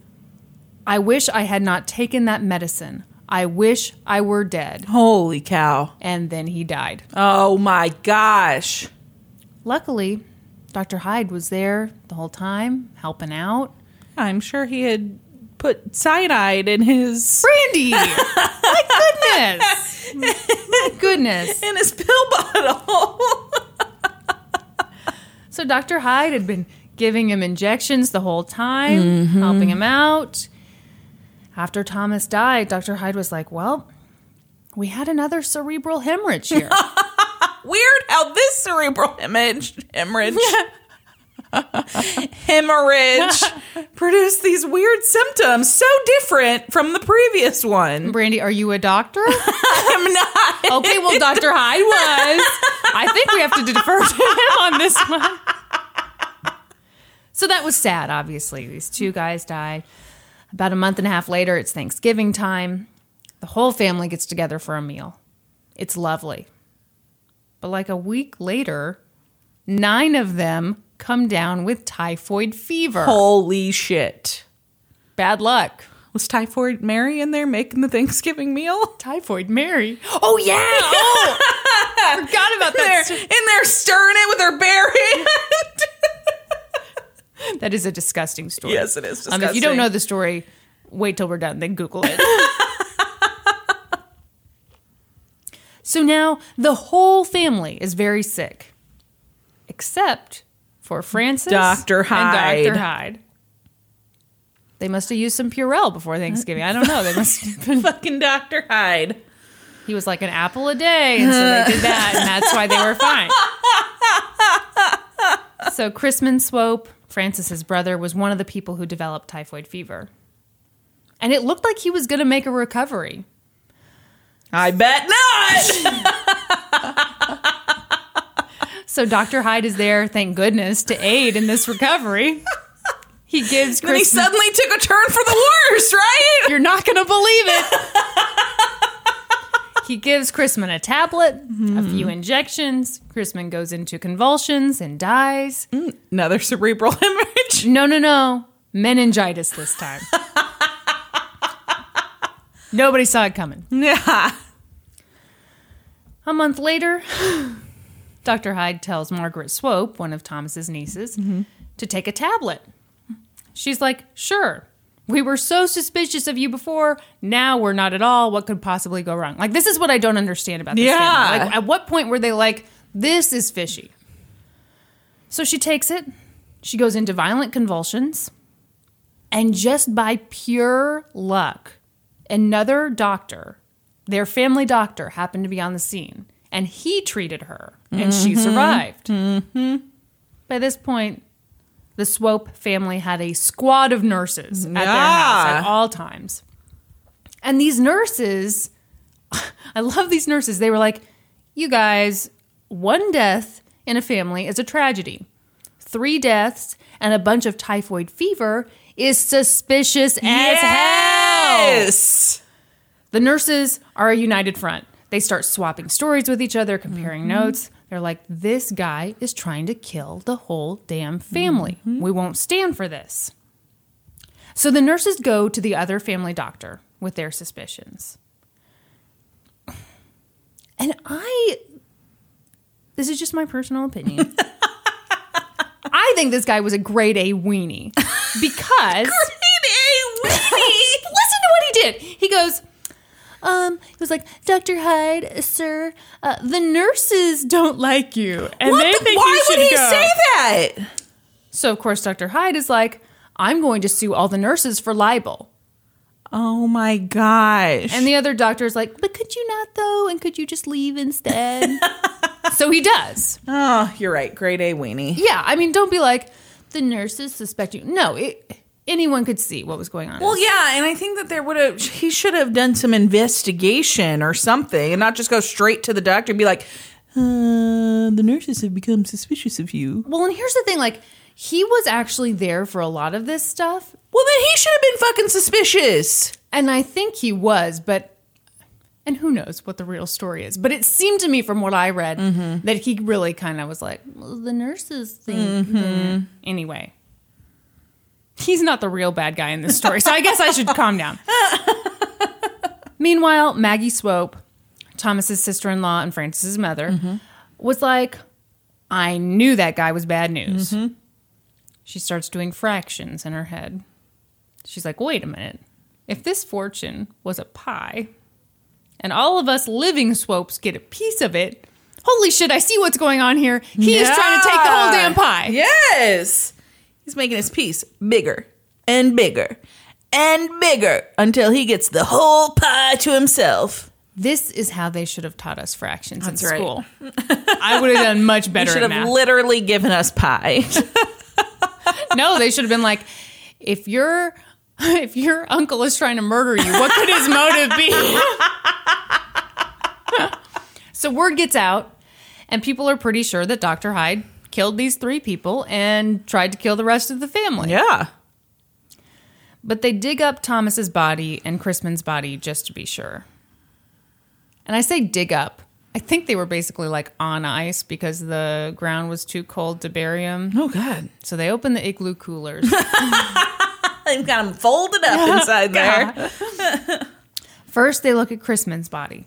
I wish I had not taken that medicine. I wish I were dead. Holy cow. And then he died. Oh my gosh. Luckily, Dr. Hyde was there the whole time, helping out. I'm sure he had put cyanide in his Brandy! My goodness! My goodness. in his pill bottle. So Dr. Hyde had been giving him injections the whole time, mm-hmm. helping him out. After Thomas died, Dr. Hyde was like, Well, we had another cerebral hemorrhage here. Weird how this cerebral hemorrhage hemorrhage hemorrhage produced these weird symptoms so different from the previous one. Brandy, are you a doctor? I'm not. Okay, well, Dr. Hyde was. I think we have to defer to him on this one. So that was sad, obviously. These two guys died. About a month and a half later, it's Thanksgiving time. The whole family gets together for a meal. It's lovely. But like a week later, nine of them come down with typhoid fever. Holy shit. Bad luck. Was Typhoid Mary in there making the Thanksgiving meal? Typhoid Mary. Oh, yeah. Oh, forgot about that. in there stirring it with her bare hand. That is a disgusting story. yes, it is. Um, if you don't know the story, wait till we're done, then Google it. so now the whole family is very sick, except for Frances, Dr. and Hyde. Dr. Hyde. They must have used some Purell before Thanksgiving. I don't know. They must have been. fucking Dr. Hyde. He was like an apple a day, and so they did that, and that's why they were fine. So Chrisman Swope, Frances's brother, was one of the people who developed typhoid fever. And it looked like he was going to make a recovery. I bet not. So Dr. Hyde is there, thank goodness, to aid in this recovery. He gives then he Chrisman. suddenly took a turn for the worse, right? You're not going to believe it. he gives Chrisman a tablet, a hmm. few injections. Chrisman goes into convulsions and dies. Mm, another cerebral hemorrhage. No, no, no. Meningitis this time. Nobody saw it coming. Yeah. A month later, Dr. Hyde tells Margaret Swope, one of Thomas's nieces, to take a tablet. She's like, "Sure. We were so suspicious of you before. Now we're not at all. What could possibly go wrong?" Like this is what I don't understand about this Yeah. Like at what point were they like, "This is fishy?" So she takes it. She goes into violent convulsions. And just by pure luck, another doctor, their family doctor, happened to be on the scene and he treated her and she mm-hmm. survived. Mm-hmm. By this point, the Swope family had a squad of nurses at their house at all times. And these nurses, I love these nurses. They were like, you guys, one death in a family is a tragedy. Three deaths and a bunch of typhoid fever is suspicious as hell. The nurses are a united front. They start swapping stories with each other, comparing mm-hmm. notes. They're like, this guy is trying to kill the whole damn family. Mm-hmm. We won't stand for this. So the nurses go to the other family doctor with their suspicions. And I, this is just my personal opinion. I think this guy was a grade A weenie because grade A weenie! listen to what he did. He goes, um, he was like, Dr. Hyde, sir, uh, the nurses don't like you, and What they the- think why you should would he go. say that? So of course, Dr. Hyde is like, I'm going to sue all the nurses for libel. Oh my gosh. And the other doctor is like, but could you not though? And could you just leave instead? so he does. oh, you're right. Grade A weenie. Yeah, I mean, don't be like the nurses suspect you. No, it, anyone could see what was going on. Well, yeah, and I think that there would have he should have done some investigation or something, and not just go straight to the doctor and be like, uh, "The nurses have become suspicious of you." well, and here's the thing: like, he was actually there for a lot of this stuff, Well, then he should have been fucking suspicious. and I think he was, but. And who knows what the real story is? But it seemed to me, from what I read, that he really kind of was like, well, the nurses think. that-" Anyway, he's not the real bad guy in this story, so I guess I should calm down. Meanwhile, Maggie Swope, Thomas's sister-in-law and Frances's mother, mm-hmm. was like, "I knew that guy was bad news." Mm-hmm. She starts doing fractions in her head. She's like, "Wait a minute. If this fortune was a pie, and all of us living Swopes get a piece of it, holy shit! I see what's going on here. He is trying to take the whole damn pie." Yes, he's making his piece bigger and bigger and bigger until he gets the whole pie to himself. This is how they should have taught us fractions That's in right. school. I would have done much better should at have literally given us pie. no, they should have been like, if your if your uncle is trying to murder you, what could his motive be? so word gets out, and people are pretty sure that Dr. Hyde killed these three people and tried to kill the rest of the family. yeah. But they dig up Thomas's body and Chrisman's body just to be sure. And I say dig up. I think they were basically like on ice because the ground was too cold to bury them. Oh God. So they opened the igloo coolers. They've got them folded up inside there. First, they look at Chrisman's body.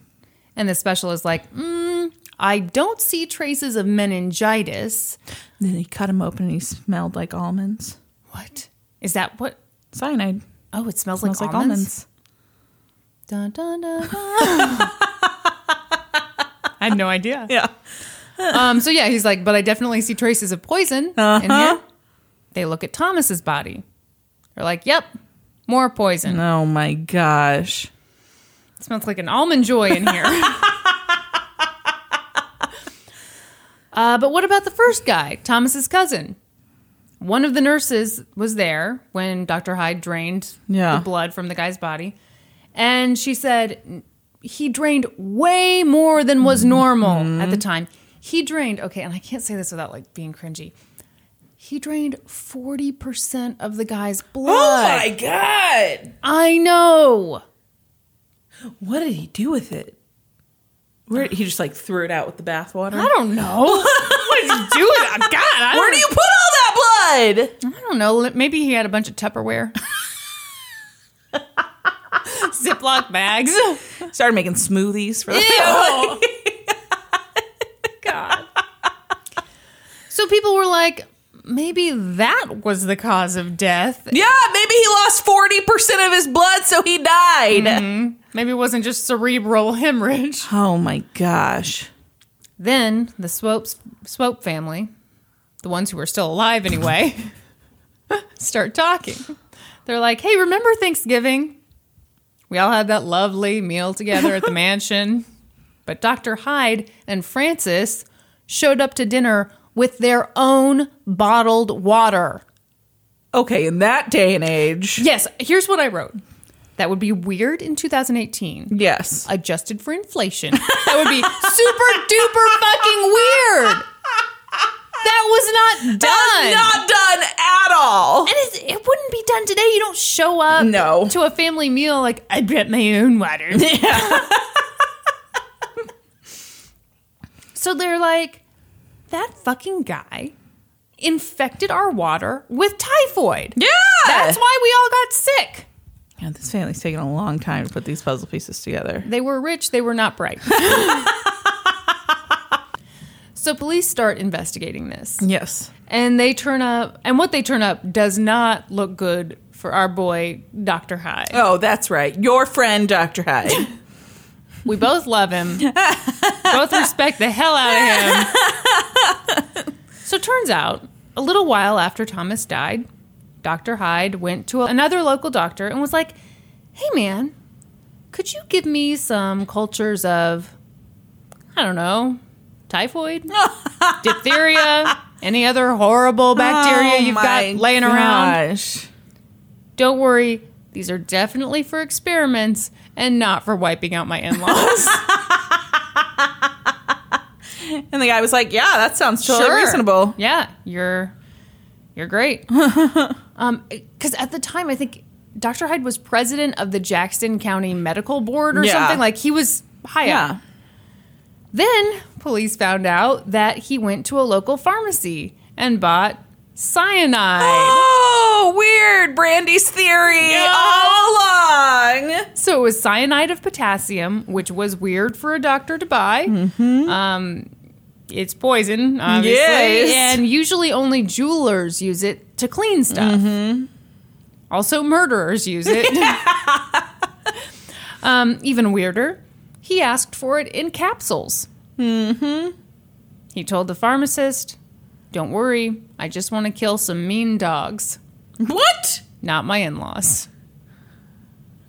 And the special is like, mm, I don't see traces of meningitis. Then he cut him open and he smelled like almonds. What? Is that what? Cyanide. Oh, it smells, Smells like, like almonds. almonds. Dun, dun, dun, dun. I had no idea. Yeah. Um, so yeah, he's like, but I definitely see traces of poison in Uh-huh. here. They look at Thomas's body. They're like, yep, more poison. Oh my gosh. It smells like an almond joy in here. uh, but what about the first guy, Thomas's cousin? One of the nurses was there when Dr. Hyde drained Yeah. the blood from the guy's body. And she said he drained way more than was normal at the time. He drained, okay, and I can't say this without like being cringy. He drained 40% of the guy's blood. Oh my god. I know. What did he do with it? Where he just like threw it out with the bathwater? I don't know. what did he do with it? God, I don't Where do you put all that blood? I don't know. Maybe he had a bunch of Tupperware. Ziploc bags. Started making smoothies for the Ew. God. So people were like, maybe that was the cause of death. Yeah, maybe he lost 40% of his blood, so he died. Mm-hmm. Maybe it wasn't just cerebral hemorrhage. Oh my gosh. Then the Swopes, Swope family, the ones who are still alive anyway, start talking. They're like, hey, remember Thanksgiving? We all had that lovely meal together at the mansion. But Dr. Hyde and Frances showed up to dinner with their own bottled water. Okay, in that day and age. Yes, here's what I wrote. That would be weird in 2018. Yes. adjusted for inflation. That would be super duper fucking weird. That was not done. Not done at all. and it's, it wouldn't be done today. You don't show up No. to a family meal like I brought my own water. Yeah. So they're like, that fucking guy infected our water with typhoid. Yeah. That's why we all got sick. Yeah, this family's taking a long time to put these puzzle pieces together. They were rich, they were not bright. so police start investigating this. Yes. And they turn up, and what they turn up does not look good for our boy, Dr. Hyde. Oh, that's right. Your friend, Dr. Hyde. We both love him, both respect the hell out of him. So turns out, a little while after Thomas died, Dr. Hyde went to another local doctor and was like, hey man, could you give me some cultures of, I don't know, typhoid, diphtheria, any other horrible bacteria Oh you've got laying around? gosh. Don't worry, these are definitely for experiments and not for wiping out my in laws. And the guy was like, "Yeah, that sounds totally Sure. reasonable." Yeah, you're you're great. um, because at the time, I think Dr. Hyde was president of the Jackson County Medical Board or Yeah. something. Like he was high up. Yeah. Then police found out that he went to a local pharmacy and bought cyanide. Oh, weird. Brandy's theory Yeah. all along. So it was cyanide of potassium, which was weird for a doctor to buy. Mm-hmm. Um, it's poison, obviously, Yes. and usually only jewelers use it to clean stuff. Mm-hmm. Also, murderers use it. um, even weirder, he asked for it in capsules. Mm-hmm. He told the pharmacist, "Don't worry, I just want to kill some mean dogs, What? not my in-laws."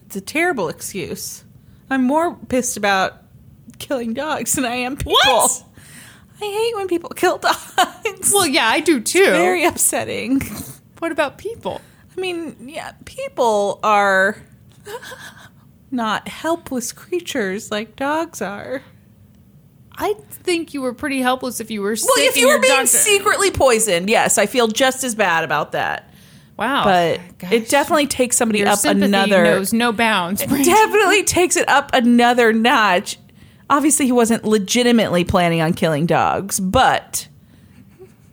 It's a terrible excuse. I'm more pissed about killing dogs than I am people. What? I hate when people kill dogs. Well, yeah, I do too. very upsetting. what about people? I mean, yeah, people are not helpless creatures like dogs are. I think you were pretty helpless if you were sick. Well, if you were being doctor- secretly poisoned, yes, I feel just as bad about that. wow, But Gosh. it definitely takes somebody your up another. knows no bounds. It definitely takes it up another notch. Obviously, he wasn't legitimately planning on killing dogs, but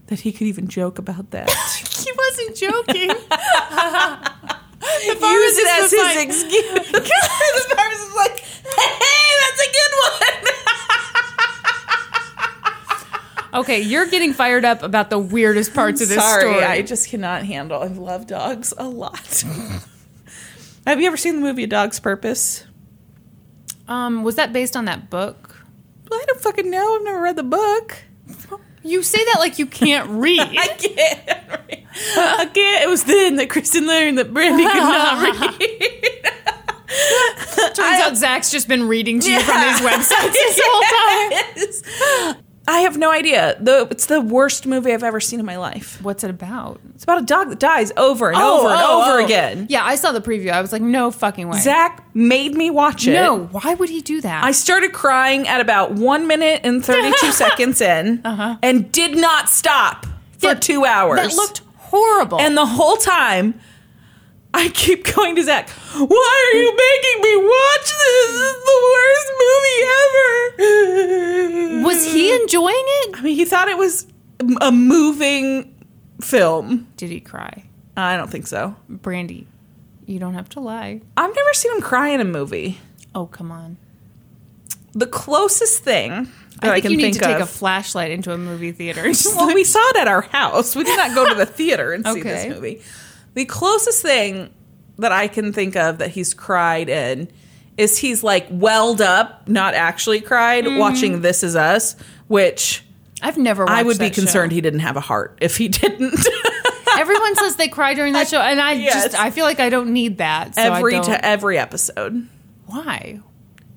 that he could even joke about that. he wasn't joking. Use it as his like- excuse. the pharmacist was like, "Hey, that's a good one." Okay, you're getting fired up about the weirdest parts of this Sorry, story. I just cannot handle. I love dogs a lot. Have you ever seen the movie A Dog's Purpose? um, was that based on that book? Well, I don't fucking know. I've never read the book. You say that like you can't read. I can't. I can't. It was then that Kristen learned that Brandy could not read. Turns out Zach's just been reading to you from these websites this whole time. I have no idea. The, it's the worst movie I've ever seen in my life. What's it about? It's about a dog that dies over and oh, over and oh, over oh. again. Yeah, I saw the preview. I was like, no fucking way. Zach made me watch it. no, why would he do that? I started crying at about one minute and 32 seconds in uh-huh. and did not stop for Yeah, two hours. that looked horrible. and the whole time, I keep going to Zach, why are you making me watch this? This is the worst movie ever. was he enjoying it? I mean, he thought it was a moving film. Did he cry? I don't think so. Brandy, you don't have to lie. I've never seen him cry in a movie. Oh, come on. The closest thing that I I, think can you need think to take a flashlight into a movie theater. well, like- we saw it at our house. We did not go to the theater and see Okay. this movie. The closest thing that I can think of that he's cried in is he's like welled up, not actually cried, Mm-hmm. watching This Is Us, which I've never. Watched I would be that show. concerned he didn't have a heart if he didn't. Everyone says they cry during that show, and I Yes. just I feel like I don't need that. So I every to every episode. why?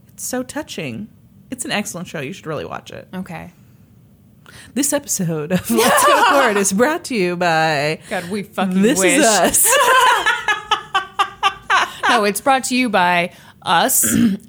It's so touching. It's an excellent show. You should really watch it. Okay. This episode of Let's Go Court is brought to you by God, we fucking This wish. Is Us. No, it's brought to you by us,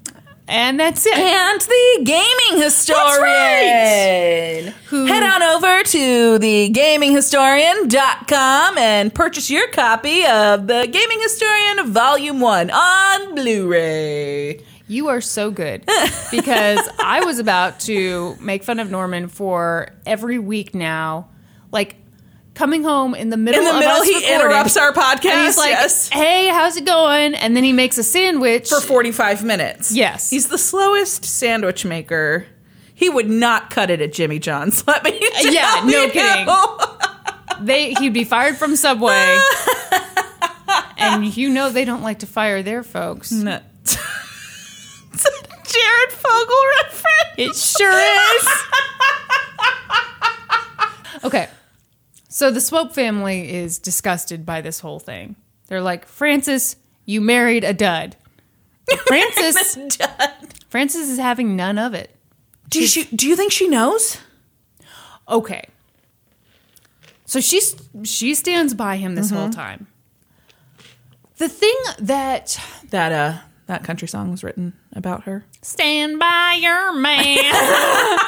and that's it. and the gaming historian. Who- Head on over to thegaminghistorian.com and purchase your copy of the Gaming Historian Volume 1 on Blu-ray. You are so good because I was about to make fun of Norman for every week now, like coming home in the middle. In the of middle, he interrupts our podcast. He's like, yes. "Hey, how's it going?" And then he makes a sandwich For 45 minutes. Yes. He's the slowest sandwich maker. He would not cut it at Jimmy John's. Let me uh, tell Yeah, no you. kidding. they he'd be fired from Subway, and you know they don't like to fire their folks. No. it's a Jared Fogle reference. It sure is. okay. So the Swope family is disgusted by this whole thing. They're like, Frances, you married a dud. Frances Frances is having none of it. Do you, do you think she knows? Okay. So she's she stands by him this whole time. The thing that That uh that country song was written about her. stand by your man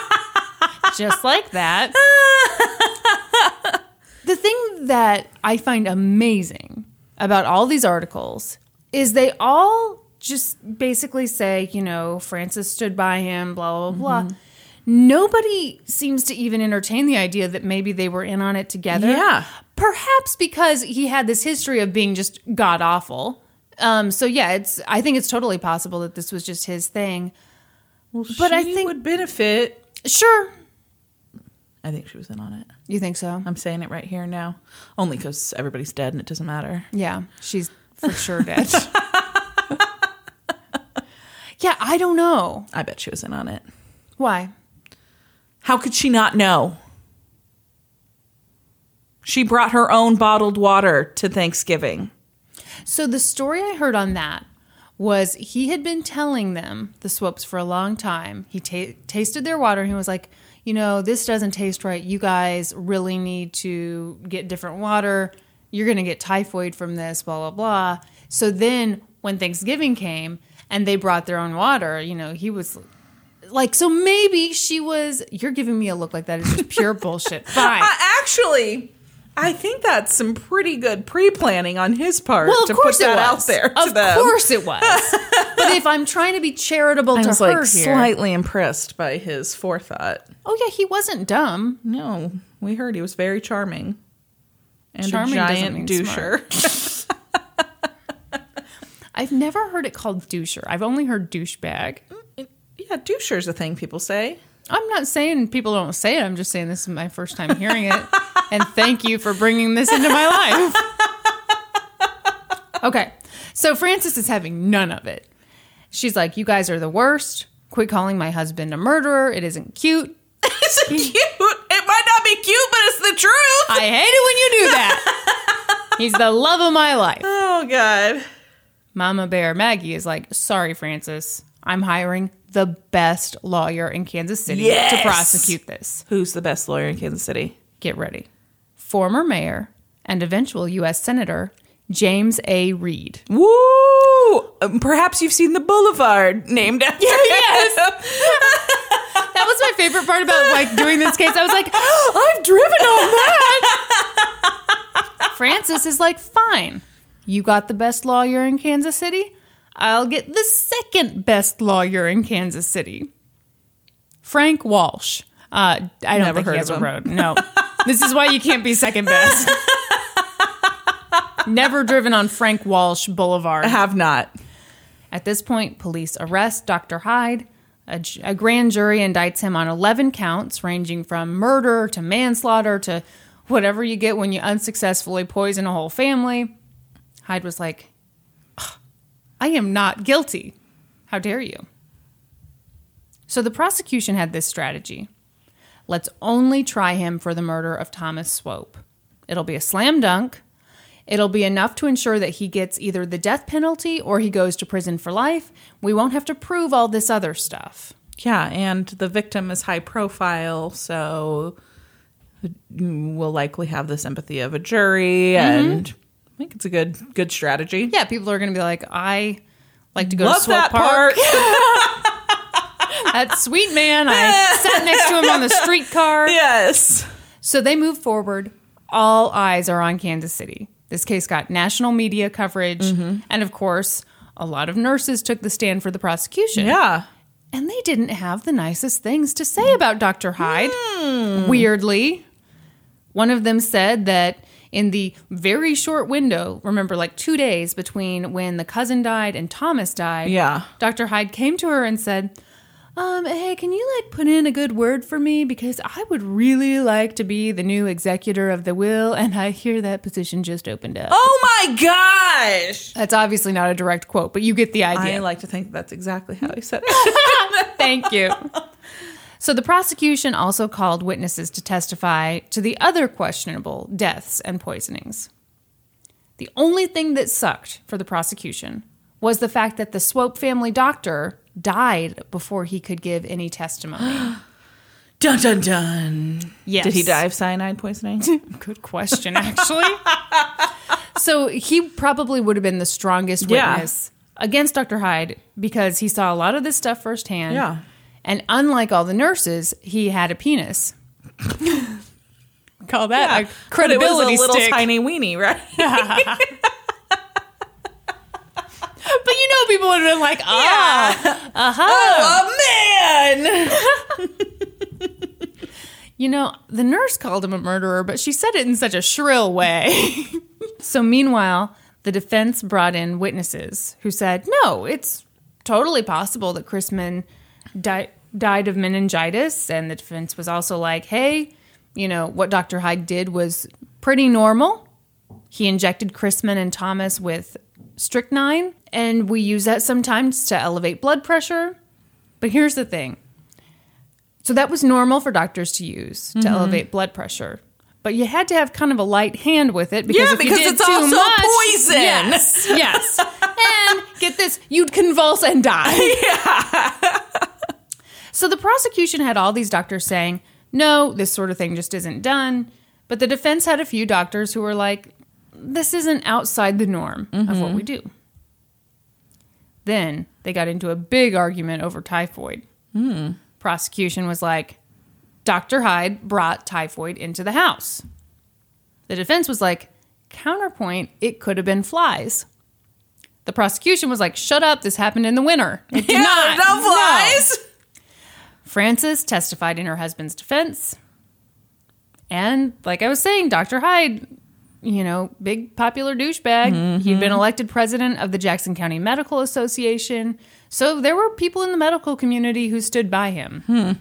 just like that. the thing that I find amazing about all these articles is they all just basically say, you know, Frances stood by him, blah, blah, blah. Mm-hmm. Nobody seems to even entertain the idea that maybe they were in on it together. Yeah. Perhaps because he had this history of being just god awful. Um, so yeah, it's I think it's totally possible that this was just his thing. But I She think- would benefit. Sure. I think she was in on it. You think so? I'm saying it right here now, only because everybody's dead and it doesn't matter. Yeah, she's for sure dead. yeah, I don't know. I bet she was in on it. Why? How could she not know? She brought her own bottled water to Thanksgiving. So the story I heard on that was he had been telling them the Swopes for a long time. He ta- tasted their water and he was like, you know, this doesn't taste right. You guys really need to get different water. You're going to get typhoid from this, blah, blah, blah. So then when Thanksgiving came and they brought their own water, you know, he was like, so maybe she was, you're giving me a look like that is just pure bullshit. Fine. Uh, actually, I think that's some pretty good pre-planning on his part Well, to put that it out was. there. To of them. course it was. but if I'm trying to be charitable I to was her like here, slightly impressed by his forethought. oh yeah, he wasn't dumb. No, we heard he was very charming and Charming a giant doucher. I've never heard it called doucher. I've only heard douchebag. Mm, yeah, doucher's a thing people say. I'm not saying people don't say it. I'm just saying this is my first time hearing it. and thank you for bringing this into my life. okay. So Frances is having none of it. She's like, You guys are the worst. Quit calling my husband a murderer. It isn't cute. It's cute. It might not be cute, but it's the truth. I hate it when you do that. He's the love of my life. oh God. Mama Bear Maggie is like, sorry, Frances. I'm hiring the best lawyer in Kansas City Yes. to prosecute this. Who's the best lawyer in Kansas City? Get ready. Former mayor and eventual U.S. Senator James A. Reed. Woo! Um, perhaps you've seen the boulevard named after Yes. him. Yes. that was my favorite part about like doing this case. I was like, oh, I've driven on that. Frances is like, fine. You got the best lawyer in Kansas City. I'll get the second best lawyer in Kansas City. Frank Walsh. Uh, I don't Never think heard he has a road. No. this is why you can't be second best. Never driven on Frank Walsh Boulevard. I have not. At this point, police arrest Dr. Hyde. A grand jury indicts him on 11 counts, ranging from murder to manslaughter to whatever you get when you unsuccessfully poison a whole family. Hyde was like, "Ugh, I am not guilty. How dare you? So the prosecution had this strategy let's only try him for the murder of Thomas Swope. It'll be a slam dunk. It'll be enough to ensure that he gets either the death penalty or he goes to prison for life. We won't have to prove all this other stuff. Yeah, and the victim is high profile, so we'll likely have the sympathy of a jury, mm-hmm. and I think it's a good good strategy. Yeah, people are going to be like, I like to go Love to Swope that Park. part. That sweet man. I sat next to him on the streetcar. yes. So they move forward. All eyes are on Kansas City. This case got national media coverage. Mm-hmm. And of course, a lot of nurses took the stand for the prosecution. Yeah. And they didn't have the nicest things to say about Dr. Hyde. Hmm. Weirdly, one of them said that in the very short window, remember, like two days between when the cousin died and Thomas died, Yeah. Dr. Hyde came to her and said, um, hey, can you like put in a good word for me? Because I would really like to be the new executor of the will, and I hear that position just opened up. Oh my gosh. That's obviously not a direct quote, but you get the idea. I like to think that's exactly how he said it. Thank you. So the prosecution also called witnesses to testify to the other questionable deaths and poisonings. The only thing that sucked for the prosecution was the fact that the Swope family doctor died before he could give any testimony. dun dun dun. Yes. Did he die of cyanide poisoning? Good question, actually. so he probably would have been the strongest Yeah. witness against Dr. Hyde because he saw a lot of this stuff firsthand. Yeah. And unlike all the nurses, he had a penis. Call that a But it credibility was a little stick. tiny weenie, right? But you know, people would have been like, ah, uh huh, Oh man. You know, the nurse called him a murderer, but she said it in such a shrill way. so, meanwhile, the defense brought in witnesses who said, no, it's totally possible that Chrisman di- died of meningitis. And the defense was also like, hey, you know, what Dr. Hyde did was pretty normal. He injected Chrisman and Thomas with strychnine, and we use that sometimes to elevate blood pressure. But here's the thing so that was normal for doctors to use Mm-hmm. to elevate blood pressure. But you had to have kind of a light hand with it because Yeah, if you because did it's too also much, poison. Yes, yes. and get this, you'd convulse and die. so the prosecution had all these doctors saying, "No, this sort of thing just isn't done." But the defense had a few doctors who were like, "This isn't outside the norm of Mm-hmm. what we do." Then they got into a big argument over typhoid. Hmm. Prosecution was like, Dr. Hyde brought typhoid into the house. The defense was like, counterpoint, it could have been flies. The prosecution was like, shut up, this happened in the winter. It did Yeah, not. no flies. Frances testified in her husband's defense. And like I was saying, Dr. Hyde, you know, big popular douchebag. He'd been mm-hmm. elected president of the Jackson County Medical Association. So there were people in the medical community who stood by him. Hmm.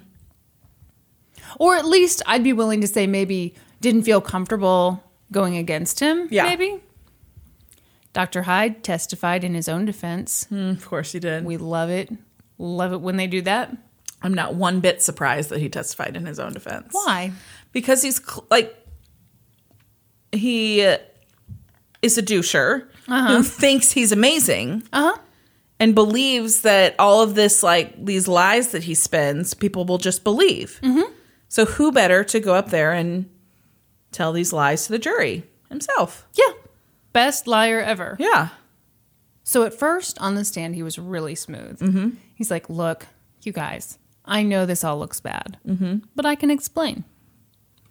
Or at least I'd be willing to say maybe didn't feel comfortable going against him. Yeah. Maybe. Dr. Hyde testified in his own defense. Hmm, of course he did. We love it. Love it when they do that. I'm not one bit surprised that he testified in his own defense. Why? Because he's cl- like he is a doucher who thinks he's amazing Uh huh. and believes that all of this like these lies that he spins people will just believe. Mm-hmm. So who better to go up there and tell these lies to the jury himself? Yeah. Best liar ever. Yeah. So at first on the stand, he was really smooth. Mm-hmm. He's like, Look, you guys, I know this all looks bad, mm-hmm. but I can explain.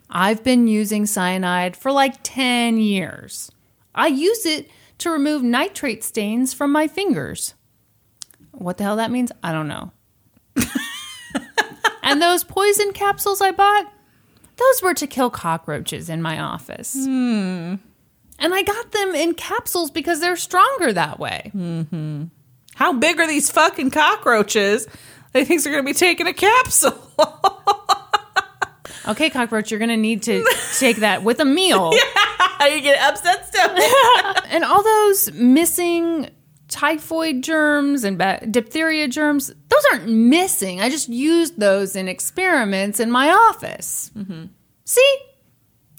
I've been using cyanide for like 10 years. I use it to remove nitrate stains from my fingers. What the hell that means? I don't know. and those poison capsules I bought, those were to kill cockroaches in my office. And I got them in capsules because they're stronger that way. How big are these fucking cockroaches? They think they're going to be taking a capsule. Okay, cockroach, you're going to need to take that with a meal. you get upset stuff. And all those missing typhoid germs and diphtheria germs, those aren't missing. I just used those in experiments in my office. See?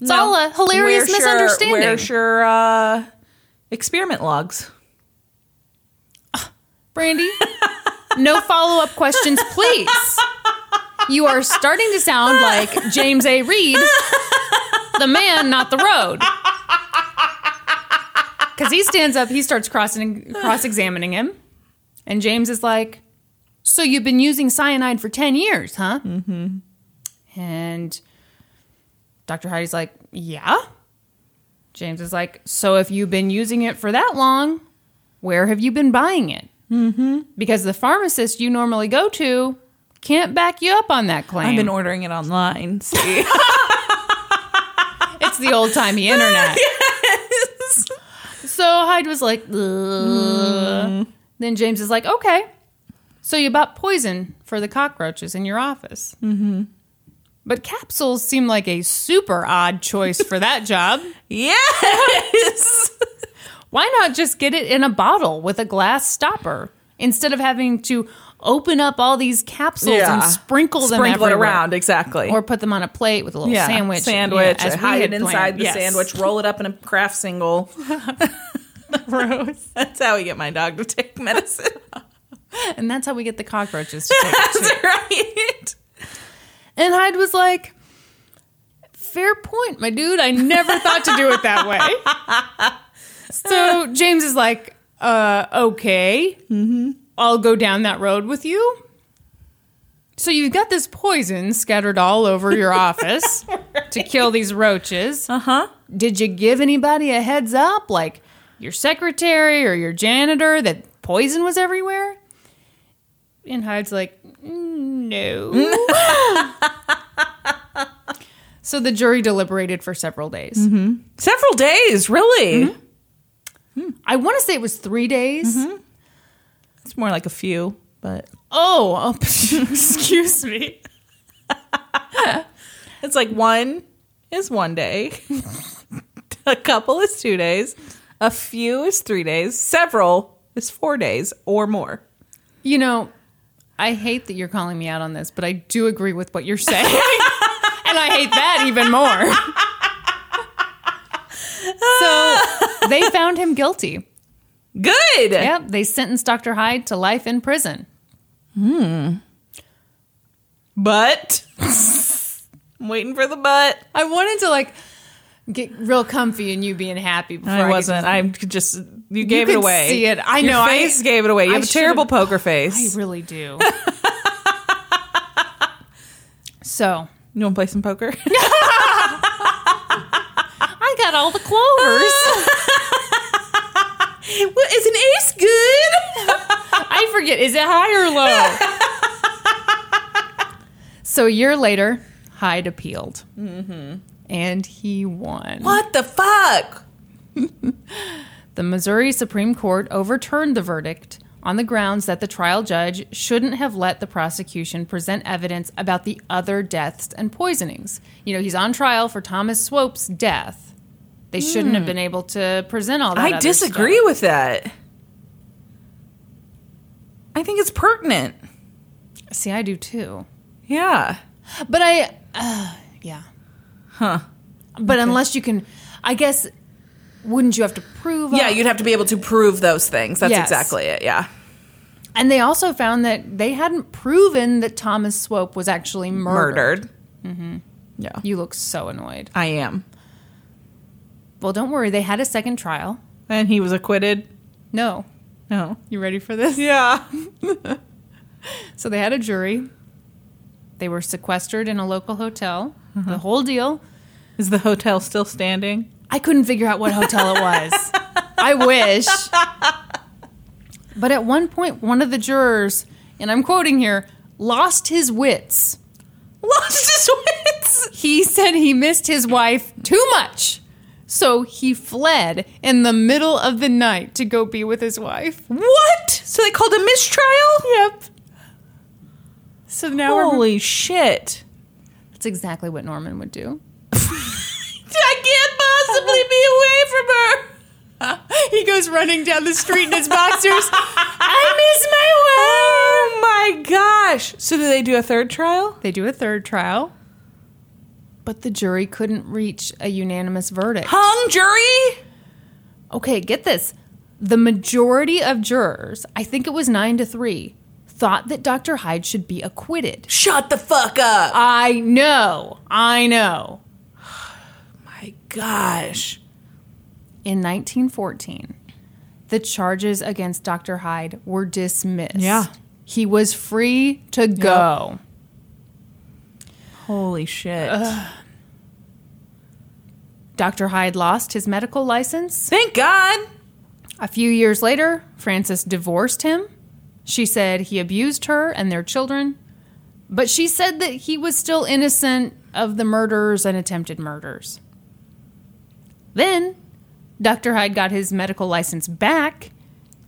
It's all a hilarious misunderstanding. where's your uh, experiment logs? Brandy, no follow up questions, please. You are starting to sound like James A. Reed, the man, not the road. Because he stands up, he starts crossing, cross examining him. And James is like, So you've been using cyanide for 10 years, huh? Mm-hmm. And Dr. Heidi's like, Yeah. James is like, So if you've been using it for that long, Where have you been buying it? Mm-hmm. Because the pharmacist you normally go to can't back you up on that claim. I've been ordering it online. See? it's the old timey internet. So Hyde was like, Ugh. then James is like, okay. So you bought poison for the cockroaches in your office. Mm-hmm. But capsules seem like a super odd choice for that job. yes. Why not just get it in a bottle with a glass stopper instead of having to open up all these capsules and sprinkle them Sprinkle it everywhere? around, exactly. or put them on a plate with a little yeah, sandwich. Sandwich. Yeah, hide it inside planned. the Yes. sandwich. Roll it up in a Kraft single. Gross. That's how we get my dog to take medicine. And that's how we get the cockroaches to take. That's right. And Hyde was like, Fair point, my dude. I never thought to do it that way. So James is like, uh, okay. I'll go down that road with you. So you've got this poison scattered all over your office to kill these roaches. Uh huh. Did you give anybody a heads up, like your secretary or your janitor, that poison was everywhere? And Hyde's like, no. so the jury deliberated for several days. Several days, really. I want to say it was three days. Mm-hmm. It's more like a few, but Oh, oh excuse me. it's like one is one day, a couple is two days, a few is three days, several is four days or more. You know, I hate that you're calling me out on this, but I do agree with what you're saying. and I hate that even more. So they found him guilty. Good. Yep, they sentenced Dr. Hyde to life in prison. Hmm. But I'm waiting for the but. I wanted to like get real comfy and you being happy before I, I could wasn't. I could just you gave could it away. see it. I Your know, I- face gave it away. You I have a terrible poker face. I really do. so you want to play some poker? Got all the clovers. well, is an ace good? I forget, is it high or low? so a year later, Hyde appealed. Mm-hmm. And he won. what the fuck? The Missouri Supreme Court overturned the verdict on the grounds that the trial judge shouldn't have let the prosecution present evidence about the other deaths and poisonings. You know, he's on trial for Thomas Swope's death. They shouldn't have been able to present all that. I other disagree stuff. with that. I think it's pertinent. See, I do too. Yeah. But I, uh, yeah. Huh. But unless you can, I guess, wouldn't you have to prove? Yeah, all- you'd have to be able to prove those things. That's Yes. exactly it. Yeah. And they also found that they hadn't proven that Thomas Swope was actually murdered. Murdered. Mm-hmm. Yeah. You look so annoyed. I am. Well, don't worry. They had a second trial. And he was acquitted. No. No. You ready for this? Yeah. So they had a jury. They were sequestered in a local hotel. Uh-huh. The whole deal. Is the hotel still standing? I couldn't figure out what hotel it was. I wish. But at one point, one of the jurors, and I'm quoting here, lost his wits. Lost his wits. He said he missed his wife too much. So he fled in the middle of the night to go be with his wife. What? So they called a mistrial? Yep. So now we're. Holy shit. That's exactly what Norman would do. I can't possibly be away from her. He goes running down the street in his boxers. I miss my wife. Oh my gosh. So do they do a third trial? They do a third trial, but the jury couldn't reach a unanimous verdict. Hung jury? Okay, get this. The majority of jurors, I think it was nine to three, thought that Dr. Hyde should be acquitted. Shut the fuck up. I know, I know. my gosh. In 1914, the charges against Dr. Hyde were dismissed. Yeah. He was free to go. Holy shit. Dr. Hyde lost his medical license. Thank God. A few years later, Frances divorced him. She said he abused her and their children, but she said that he was still innocent of the murders and attempted murders. Then, Dr. Hyde got his medical license back.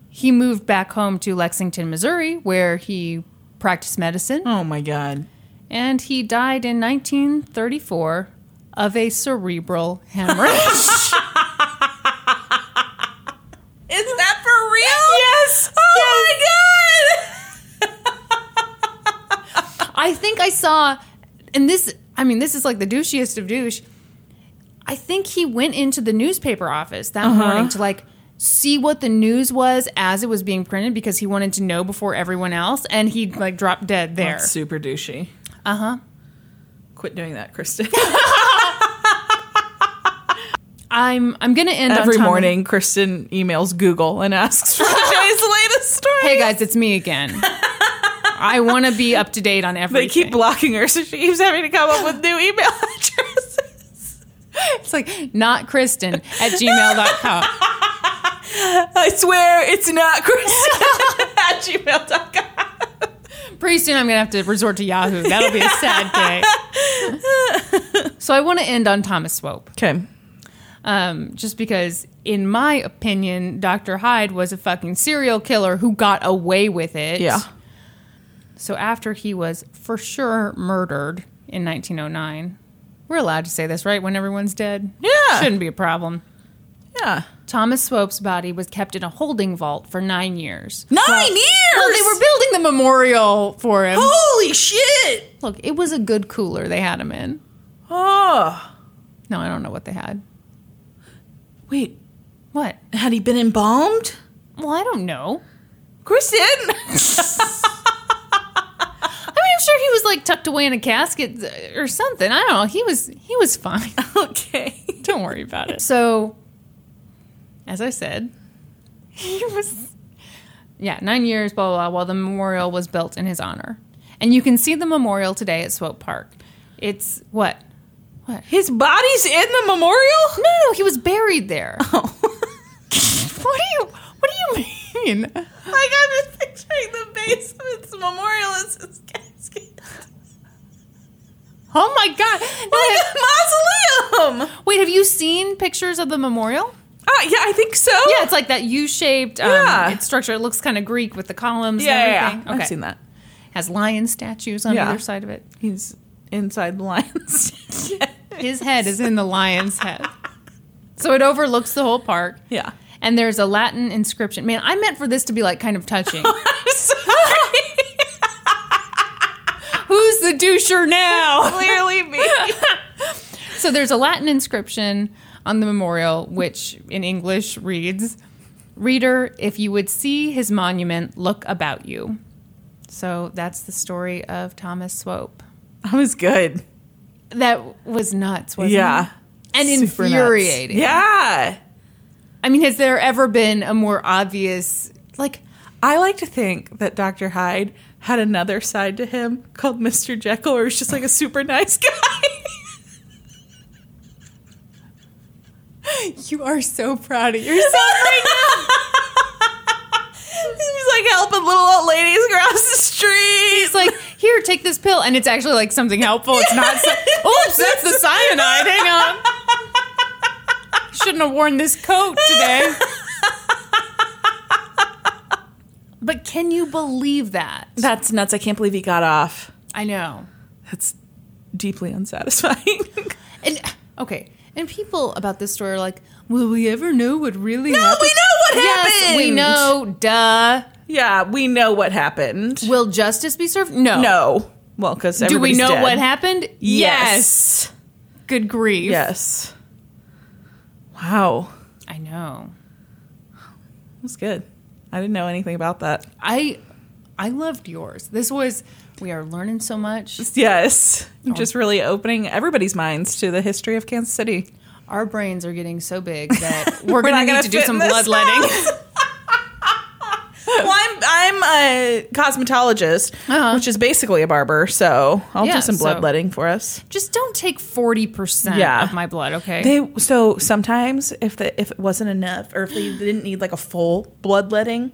He moved back home to Lexington, Missouri, where he practiced medicine, Oh my god. and he died in 1934 of a cerebral hemorrhage. Is that for real? Yes. Oh my god. I think I saw, and this, I mean, this is like the douchiest of douche. I think he went into the newspaper office that morning to like see what the news was as it was being printed because he wanted to know before everyone else, and he like dropped dead there. That's super douchey. Uh huh. Quit doing that, Kristen. I'm I'm gonna end Every morning, Kristen emails Google and asks for today's latest story. Hey guys, it's me again. I want to be up to date on everything. They keep blocking her, so she keeps having to come up with new email addresses. It's like not Kristen at gmail.com. I swear it's not Kristen at gmail.com. Pretty soon I'm gonna have to resort to Yahoo. That'll be a sad day. so I want to end on Thomas Swope. Okay. Um, just because, in my opinion, Dr. Hyde was a fucking serial killer who got away with it. Yeah. So after he was for sure murdered in 1909, we're allowed to say this, right? When everyone's dead? Yeah. Shouldn't be a problem. Yeah. Thomas Swope's body was kept in a holding vault for nine years. Nine Well, years! Well, they were building the memorial for him. Holy shit! Look, it was a good cooler they had him in. Oh. No, I don't know what they had. Wait, What? had he been embalmed? Well, I don't know. Kristen! I mean, I'm sure he was like tucked away in a casket uh, or something. I don't know. He was he was fine. okay. don't worry about it. So, as I said, he was yeah nine years blah blah blah while the memorial was built in his honor, and you can see the memorial today at Swope Park. It's what what? His body's in the memorial? No, no, no. He was buried there. Oh. what do you What do you mean? like, I'm just picturing the base of its memorial as his casket. Oh my god! Like a mausoleum! Wait, have you seen pictures of the memorial? Uh, yeah, I think so. Yeah, it's like that U-shaped um, Yeah. structure. It looks kind of Greek with the columns yeah, and yeah, everything. yeah. I've seen that. Has lion statues on either side of it. He's inside the lion lion's His head is in the lion's head. So it overlooks the whole park. Yeah. And there's a Latin inscription. Man, I meant for this to be like kind of touching. Sorry. Who's the doucher now? Clearly me. So there's a Latin inscription on the memorial, which in English reads, Reader, if you would see his monument, look about you. So that's the story of Thomas Swope. That was good. That was nuts, wasn't Yeah. it? And Super nuts. infuriating. Yeah. I mean, has there ever been a more obvious, like, I like to think that Dr. Hyde had another side to him called Mr. Jekyll, or he's just like a super nice guy. you are so proud of yourself right now. he's like helping little old ladies cross the street. It's like, here, take this pill. And it's actually like something helpful. It's not, so- oops, that's the cyanide. Hang on. Shouldn't have worn this coat today. But can you believe that? That's nuts. I can't believe he got off. I know. That's deeply unsatisfying. And okay, and people about this story are like, "Will we ever know what really no, happened?" we know what happened. Yes, happened. we know. Duh. Yeah, we know what happened. Will justice be served? No. No. Well, because Do we know what happened? Yes. Good grief. Yes. Wow. I know. That's good. I didn't know anything about that. I I loved yours. This was we are learning so much. Yes. Oh. Just really opening everybody's minds to the history of Kansas City. Our brains are getting so big that we're, We're going to gonna need to do some bloodletting. well, I'm, I'm a cosmetologist, Uh-huh. which is basically a barber. So I'll Yeah, do some so- bloodletting for us. Just don't take 40% Yeah. of my blood, okay? They so sometimes if the if it wasn't enough or if they didn't need like a full bloodletting,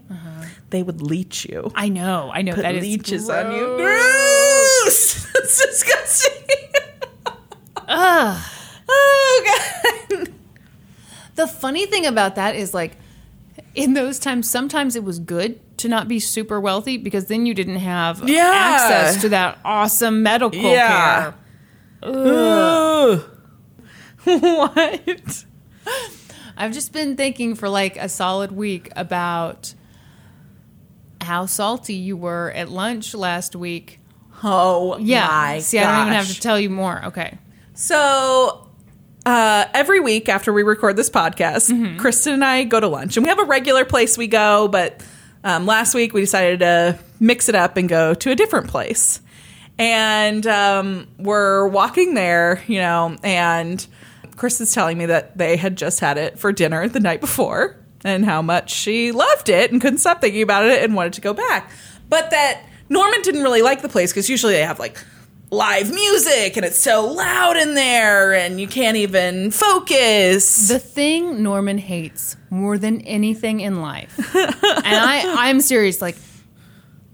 they would leech you. I know. I know. Put that is leeches on you. gross. Gross. That's disgusting. Oh god. The funny thing about that is like in those times sometimes it was good to not be super wealthy because then you didn't have Yeah. access to that awesome medical Yeah. care. Ugh. what? I've just been thinking for like a solid week about how salty you were at lunch last week. Oh Yeah. See, I don't even have to tell you more. Okay. So uh, every week after we record this podcast, Mm-hmm. Kristen and I go to lunch, and we have a regular place we go. But um, last week we decided to mix it up and go to a different place. And um, we're walking there, you know, and Chris is telling me that they had just had it for dinner the night before, and how much she loved it and couldn't stop thinking about it and wanted to go back. But that Norman didn't really like the place because usually they have like live music and it's so loud in there and you can't even focus. The thing Norman hates more than anything in life, and I, I'm serious, like,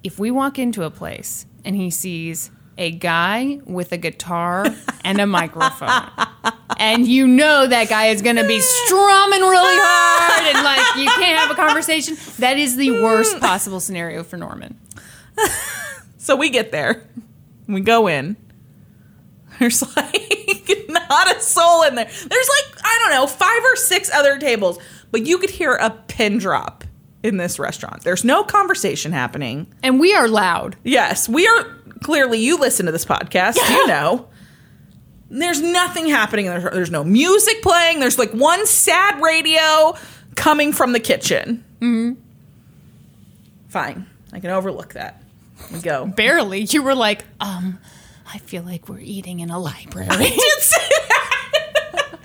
if we walk into a place and he sees a guy with a guitar and a microphone, and you know that guy is going to be strumming really hard and like you can't have a conversation, that is the worst possible scenario for Norman. so we get there. We go in. There's like not a soul in there. There's like, I don't know, five or six other tables, but you could hear a pin drop in this restaurant. There's no conversation happening. And we are loud. Yes, we are clearly you listen to this podcast, you know. There's nothing happening. There's, there's no music playing. There's like one sad radio coming from the kitchen. Mm-hmm. Fine, I can overlook that. We go. Barely. You were like, um, I feel like we're eating in a library. did say that.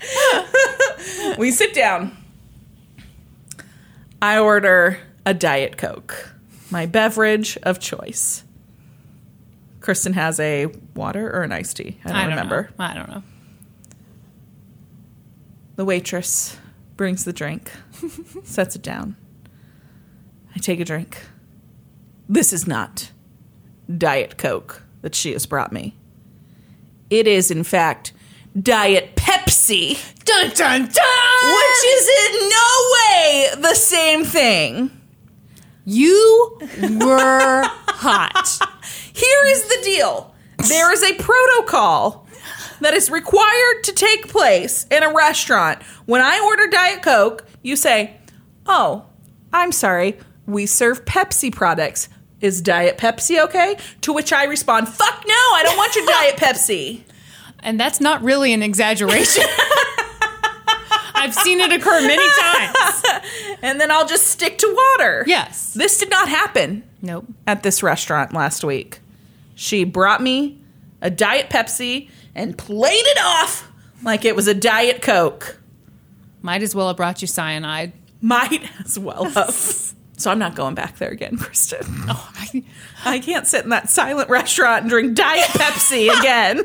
we sit down. I order a Diet Coke, my beverage of choice. Kristen has a water or an iced tea. I don't, remember. Know. I don't know. The waitress brings the drink, sets it down. I take a drink. This is not Diet Coke that she has brought me. It is, in fact, Diet Pepsi, Dun dun dun! which is in no way the same thing. You were hot. Here is the deal there is a protocol that is required to take place in a restaurant. When I order Diet Coke, you say, Oh, I'm sorry, we serve Pepsi products. Is Diet Pepsi okay? To which I respond, Fuck no, I don't want your Diet Pepsi. And that's not really an exaggeration. I've seen it occur many times. And then I'll just stick to water. Yes. This did not happen Nope. at this restaurant last week. She brought me a Diet Pepsi and played it off like it was a Diet Coke. Might as well have brought you cyanide. Might as well have. So I'm not going back there again, Kristen. Oh, I, I can't sit in that silent restaurant and drink Diet Pepsi again.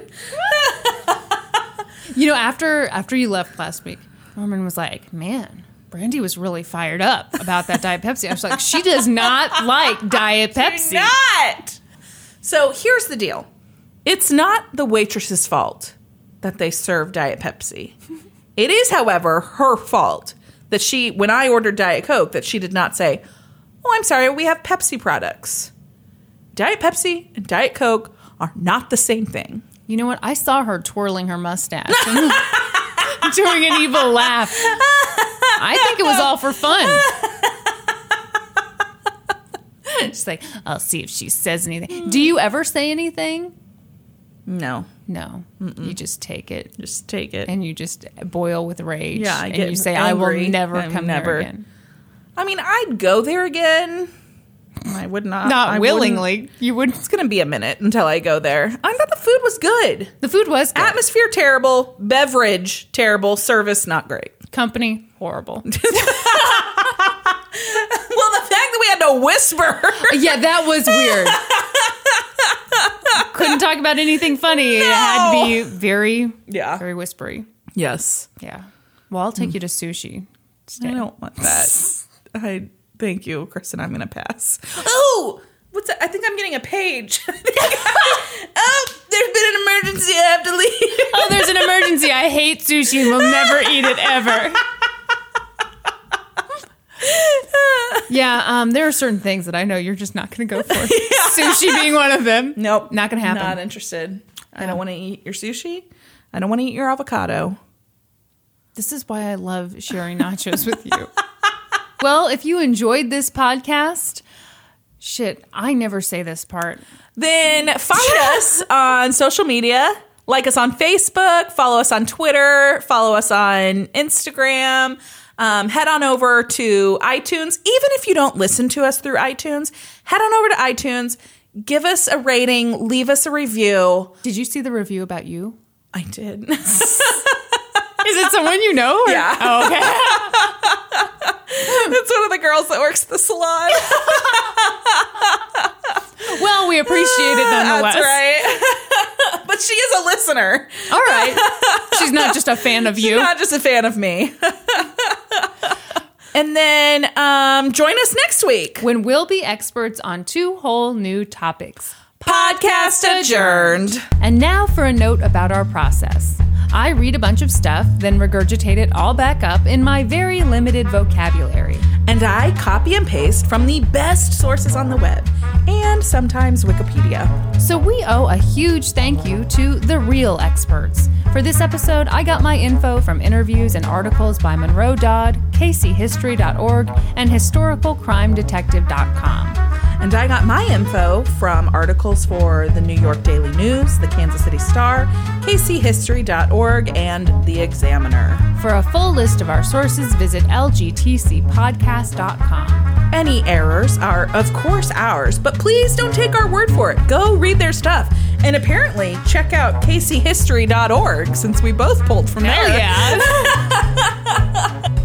you know, after after you left last week, Norman was like, "Man, Brandy was really fired up about that Diet Pepsi." I was like, "She does not like Diet Pepsi." Not. So here's the deal. It's not the waitress's fault that they serve Diet Pepsi. It is, however, her fault that she, when I ordered Diet Coke, that she did not say, "Oh, I'm sorry, we have Pepsi products." Diet Pepsi and Diet Coke are not the same thing. You know what? I saw her twirling her mustache doing an evil laugh. I think it was all for fun. She's like, I'll see if she says anything. Do you ever say anything? No, No. You just take it just take it. and you just boil with rage. Yeah, I and you say, I will never I'm come never- here again. I mean, I'd go there again. I would not. I Not wouldn't- willingly. You would. It's gonna be a minute until I go there. I thought the food was good. The food was good. Atmosphere terrible, beverage terrible, service not great. Company, horrible. Well, the fact that we had to whisper. yeah, that was weird. Couldn't talk about anything funny. It had to be very, Yeah. very whispery. Yes. Yeah. Well, I'll take you to sushi. I don't want that. I thank you, Kristen. I'm gonna pass. Oh, what's that? I think I'm getting a page. oh, there's been an emergency. I have to leave. Oh, there's an emergency. I hate sushi and will never eat it ever. Yeah, um, there are certain things that I know you're just not going to go for. Sushi being one of them. Nope, Not gonna happen. Not interested. I don't want to eat your sushi. I don't want to eat your avocado. This is why I love sharing nachos with you. Well, if you enjoyed this podcast, shit, I never say this part. Then find us on social media. Like us on Facebook, follow us on Twitter, follow us on Instagram. Um, head on over to iTunes. Even if you don't listen to us through iTunes, head on over to iTunes, give us a rating, leave us a review. Did you see the review about you? I did. Is it someone you know? or- Yeah. Oh, okay. That's one of the girls that works at the salon. Well, we appreciate it nonetheless. That's right. but she is a listener, All right. She's not just a fan of you. She's not just a fan of me. and then um, join us next week. when we'll be experts on two whole new topics. Podcast adjourned. And now for a note about our process. I read a bunch of stuff, then regurgitate it all back up in my very limited vocabulary. And I copy and paste from the best sources on the web and sometimes Wikipedia. So we owe a huge thank you to the real experts. For this episode, I got my info from interviews and articles by Monroe Dodd, kchistory.org, and historicalcrimedetective.com. And I got my info from articles for the New York Daily News, the Kansas City Star, kchistory.org, and The Examiner. For a full list of our sources, visit lgtcpodcast.com. Any errors are, of course, ours, but please don't take our word for it. Go read their stuff. And apparently, check out kchistory.org since we both pulled from Hell there. yeah.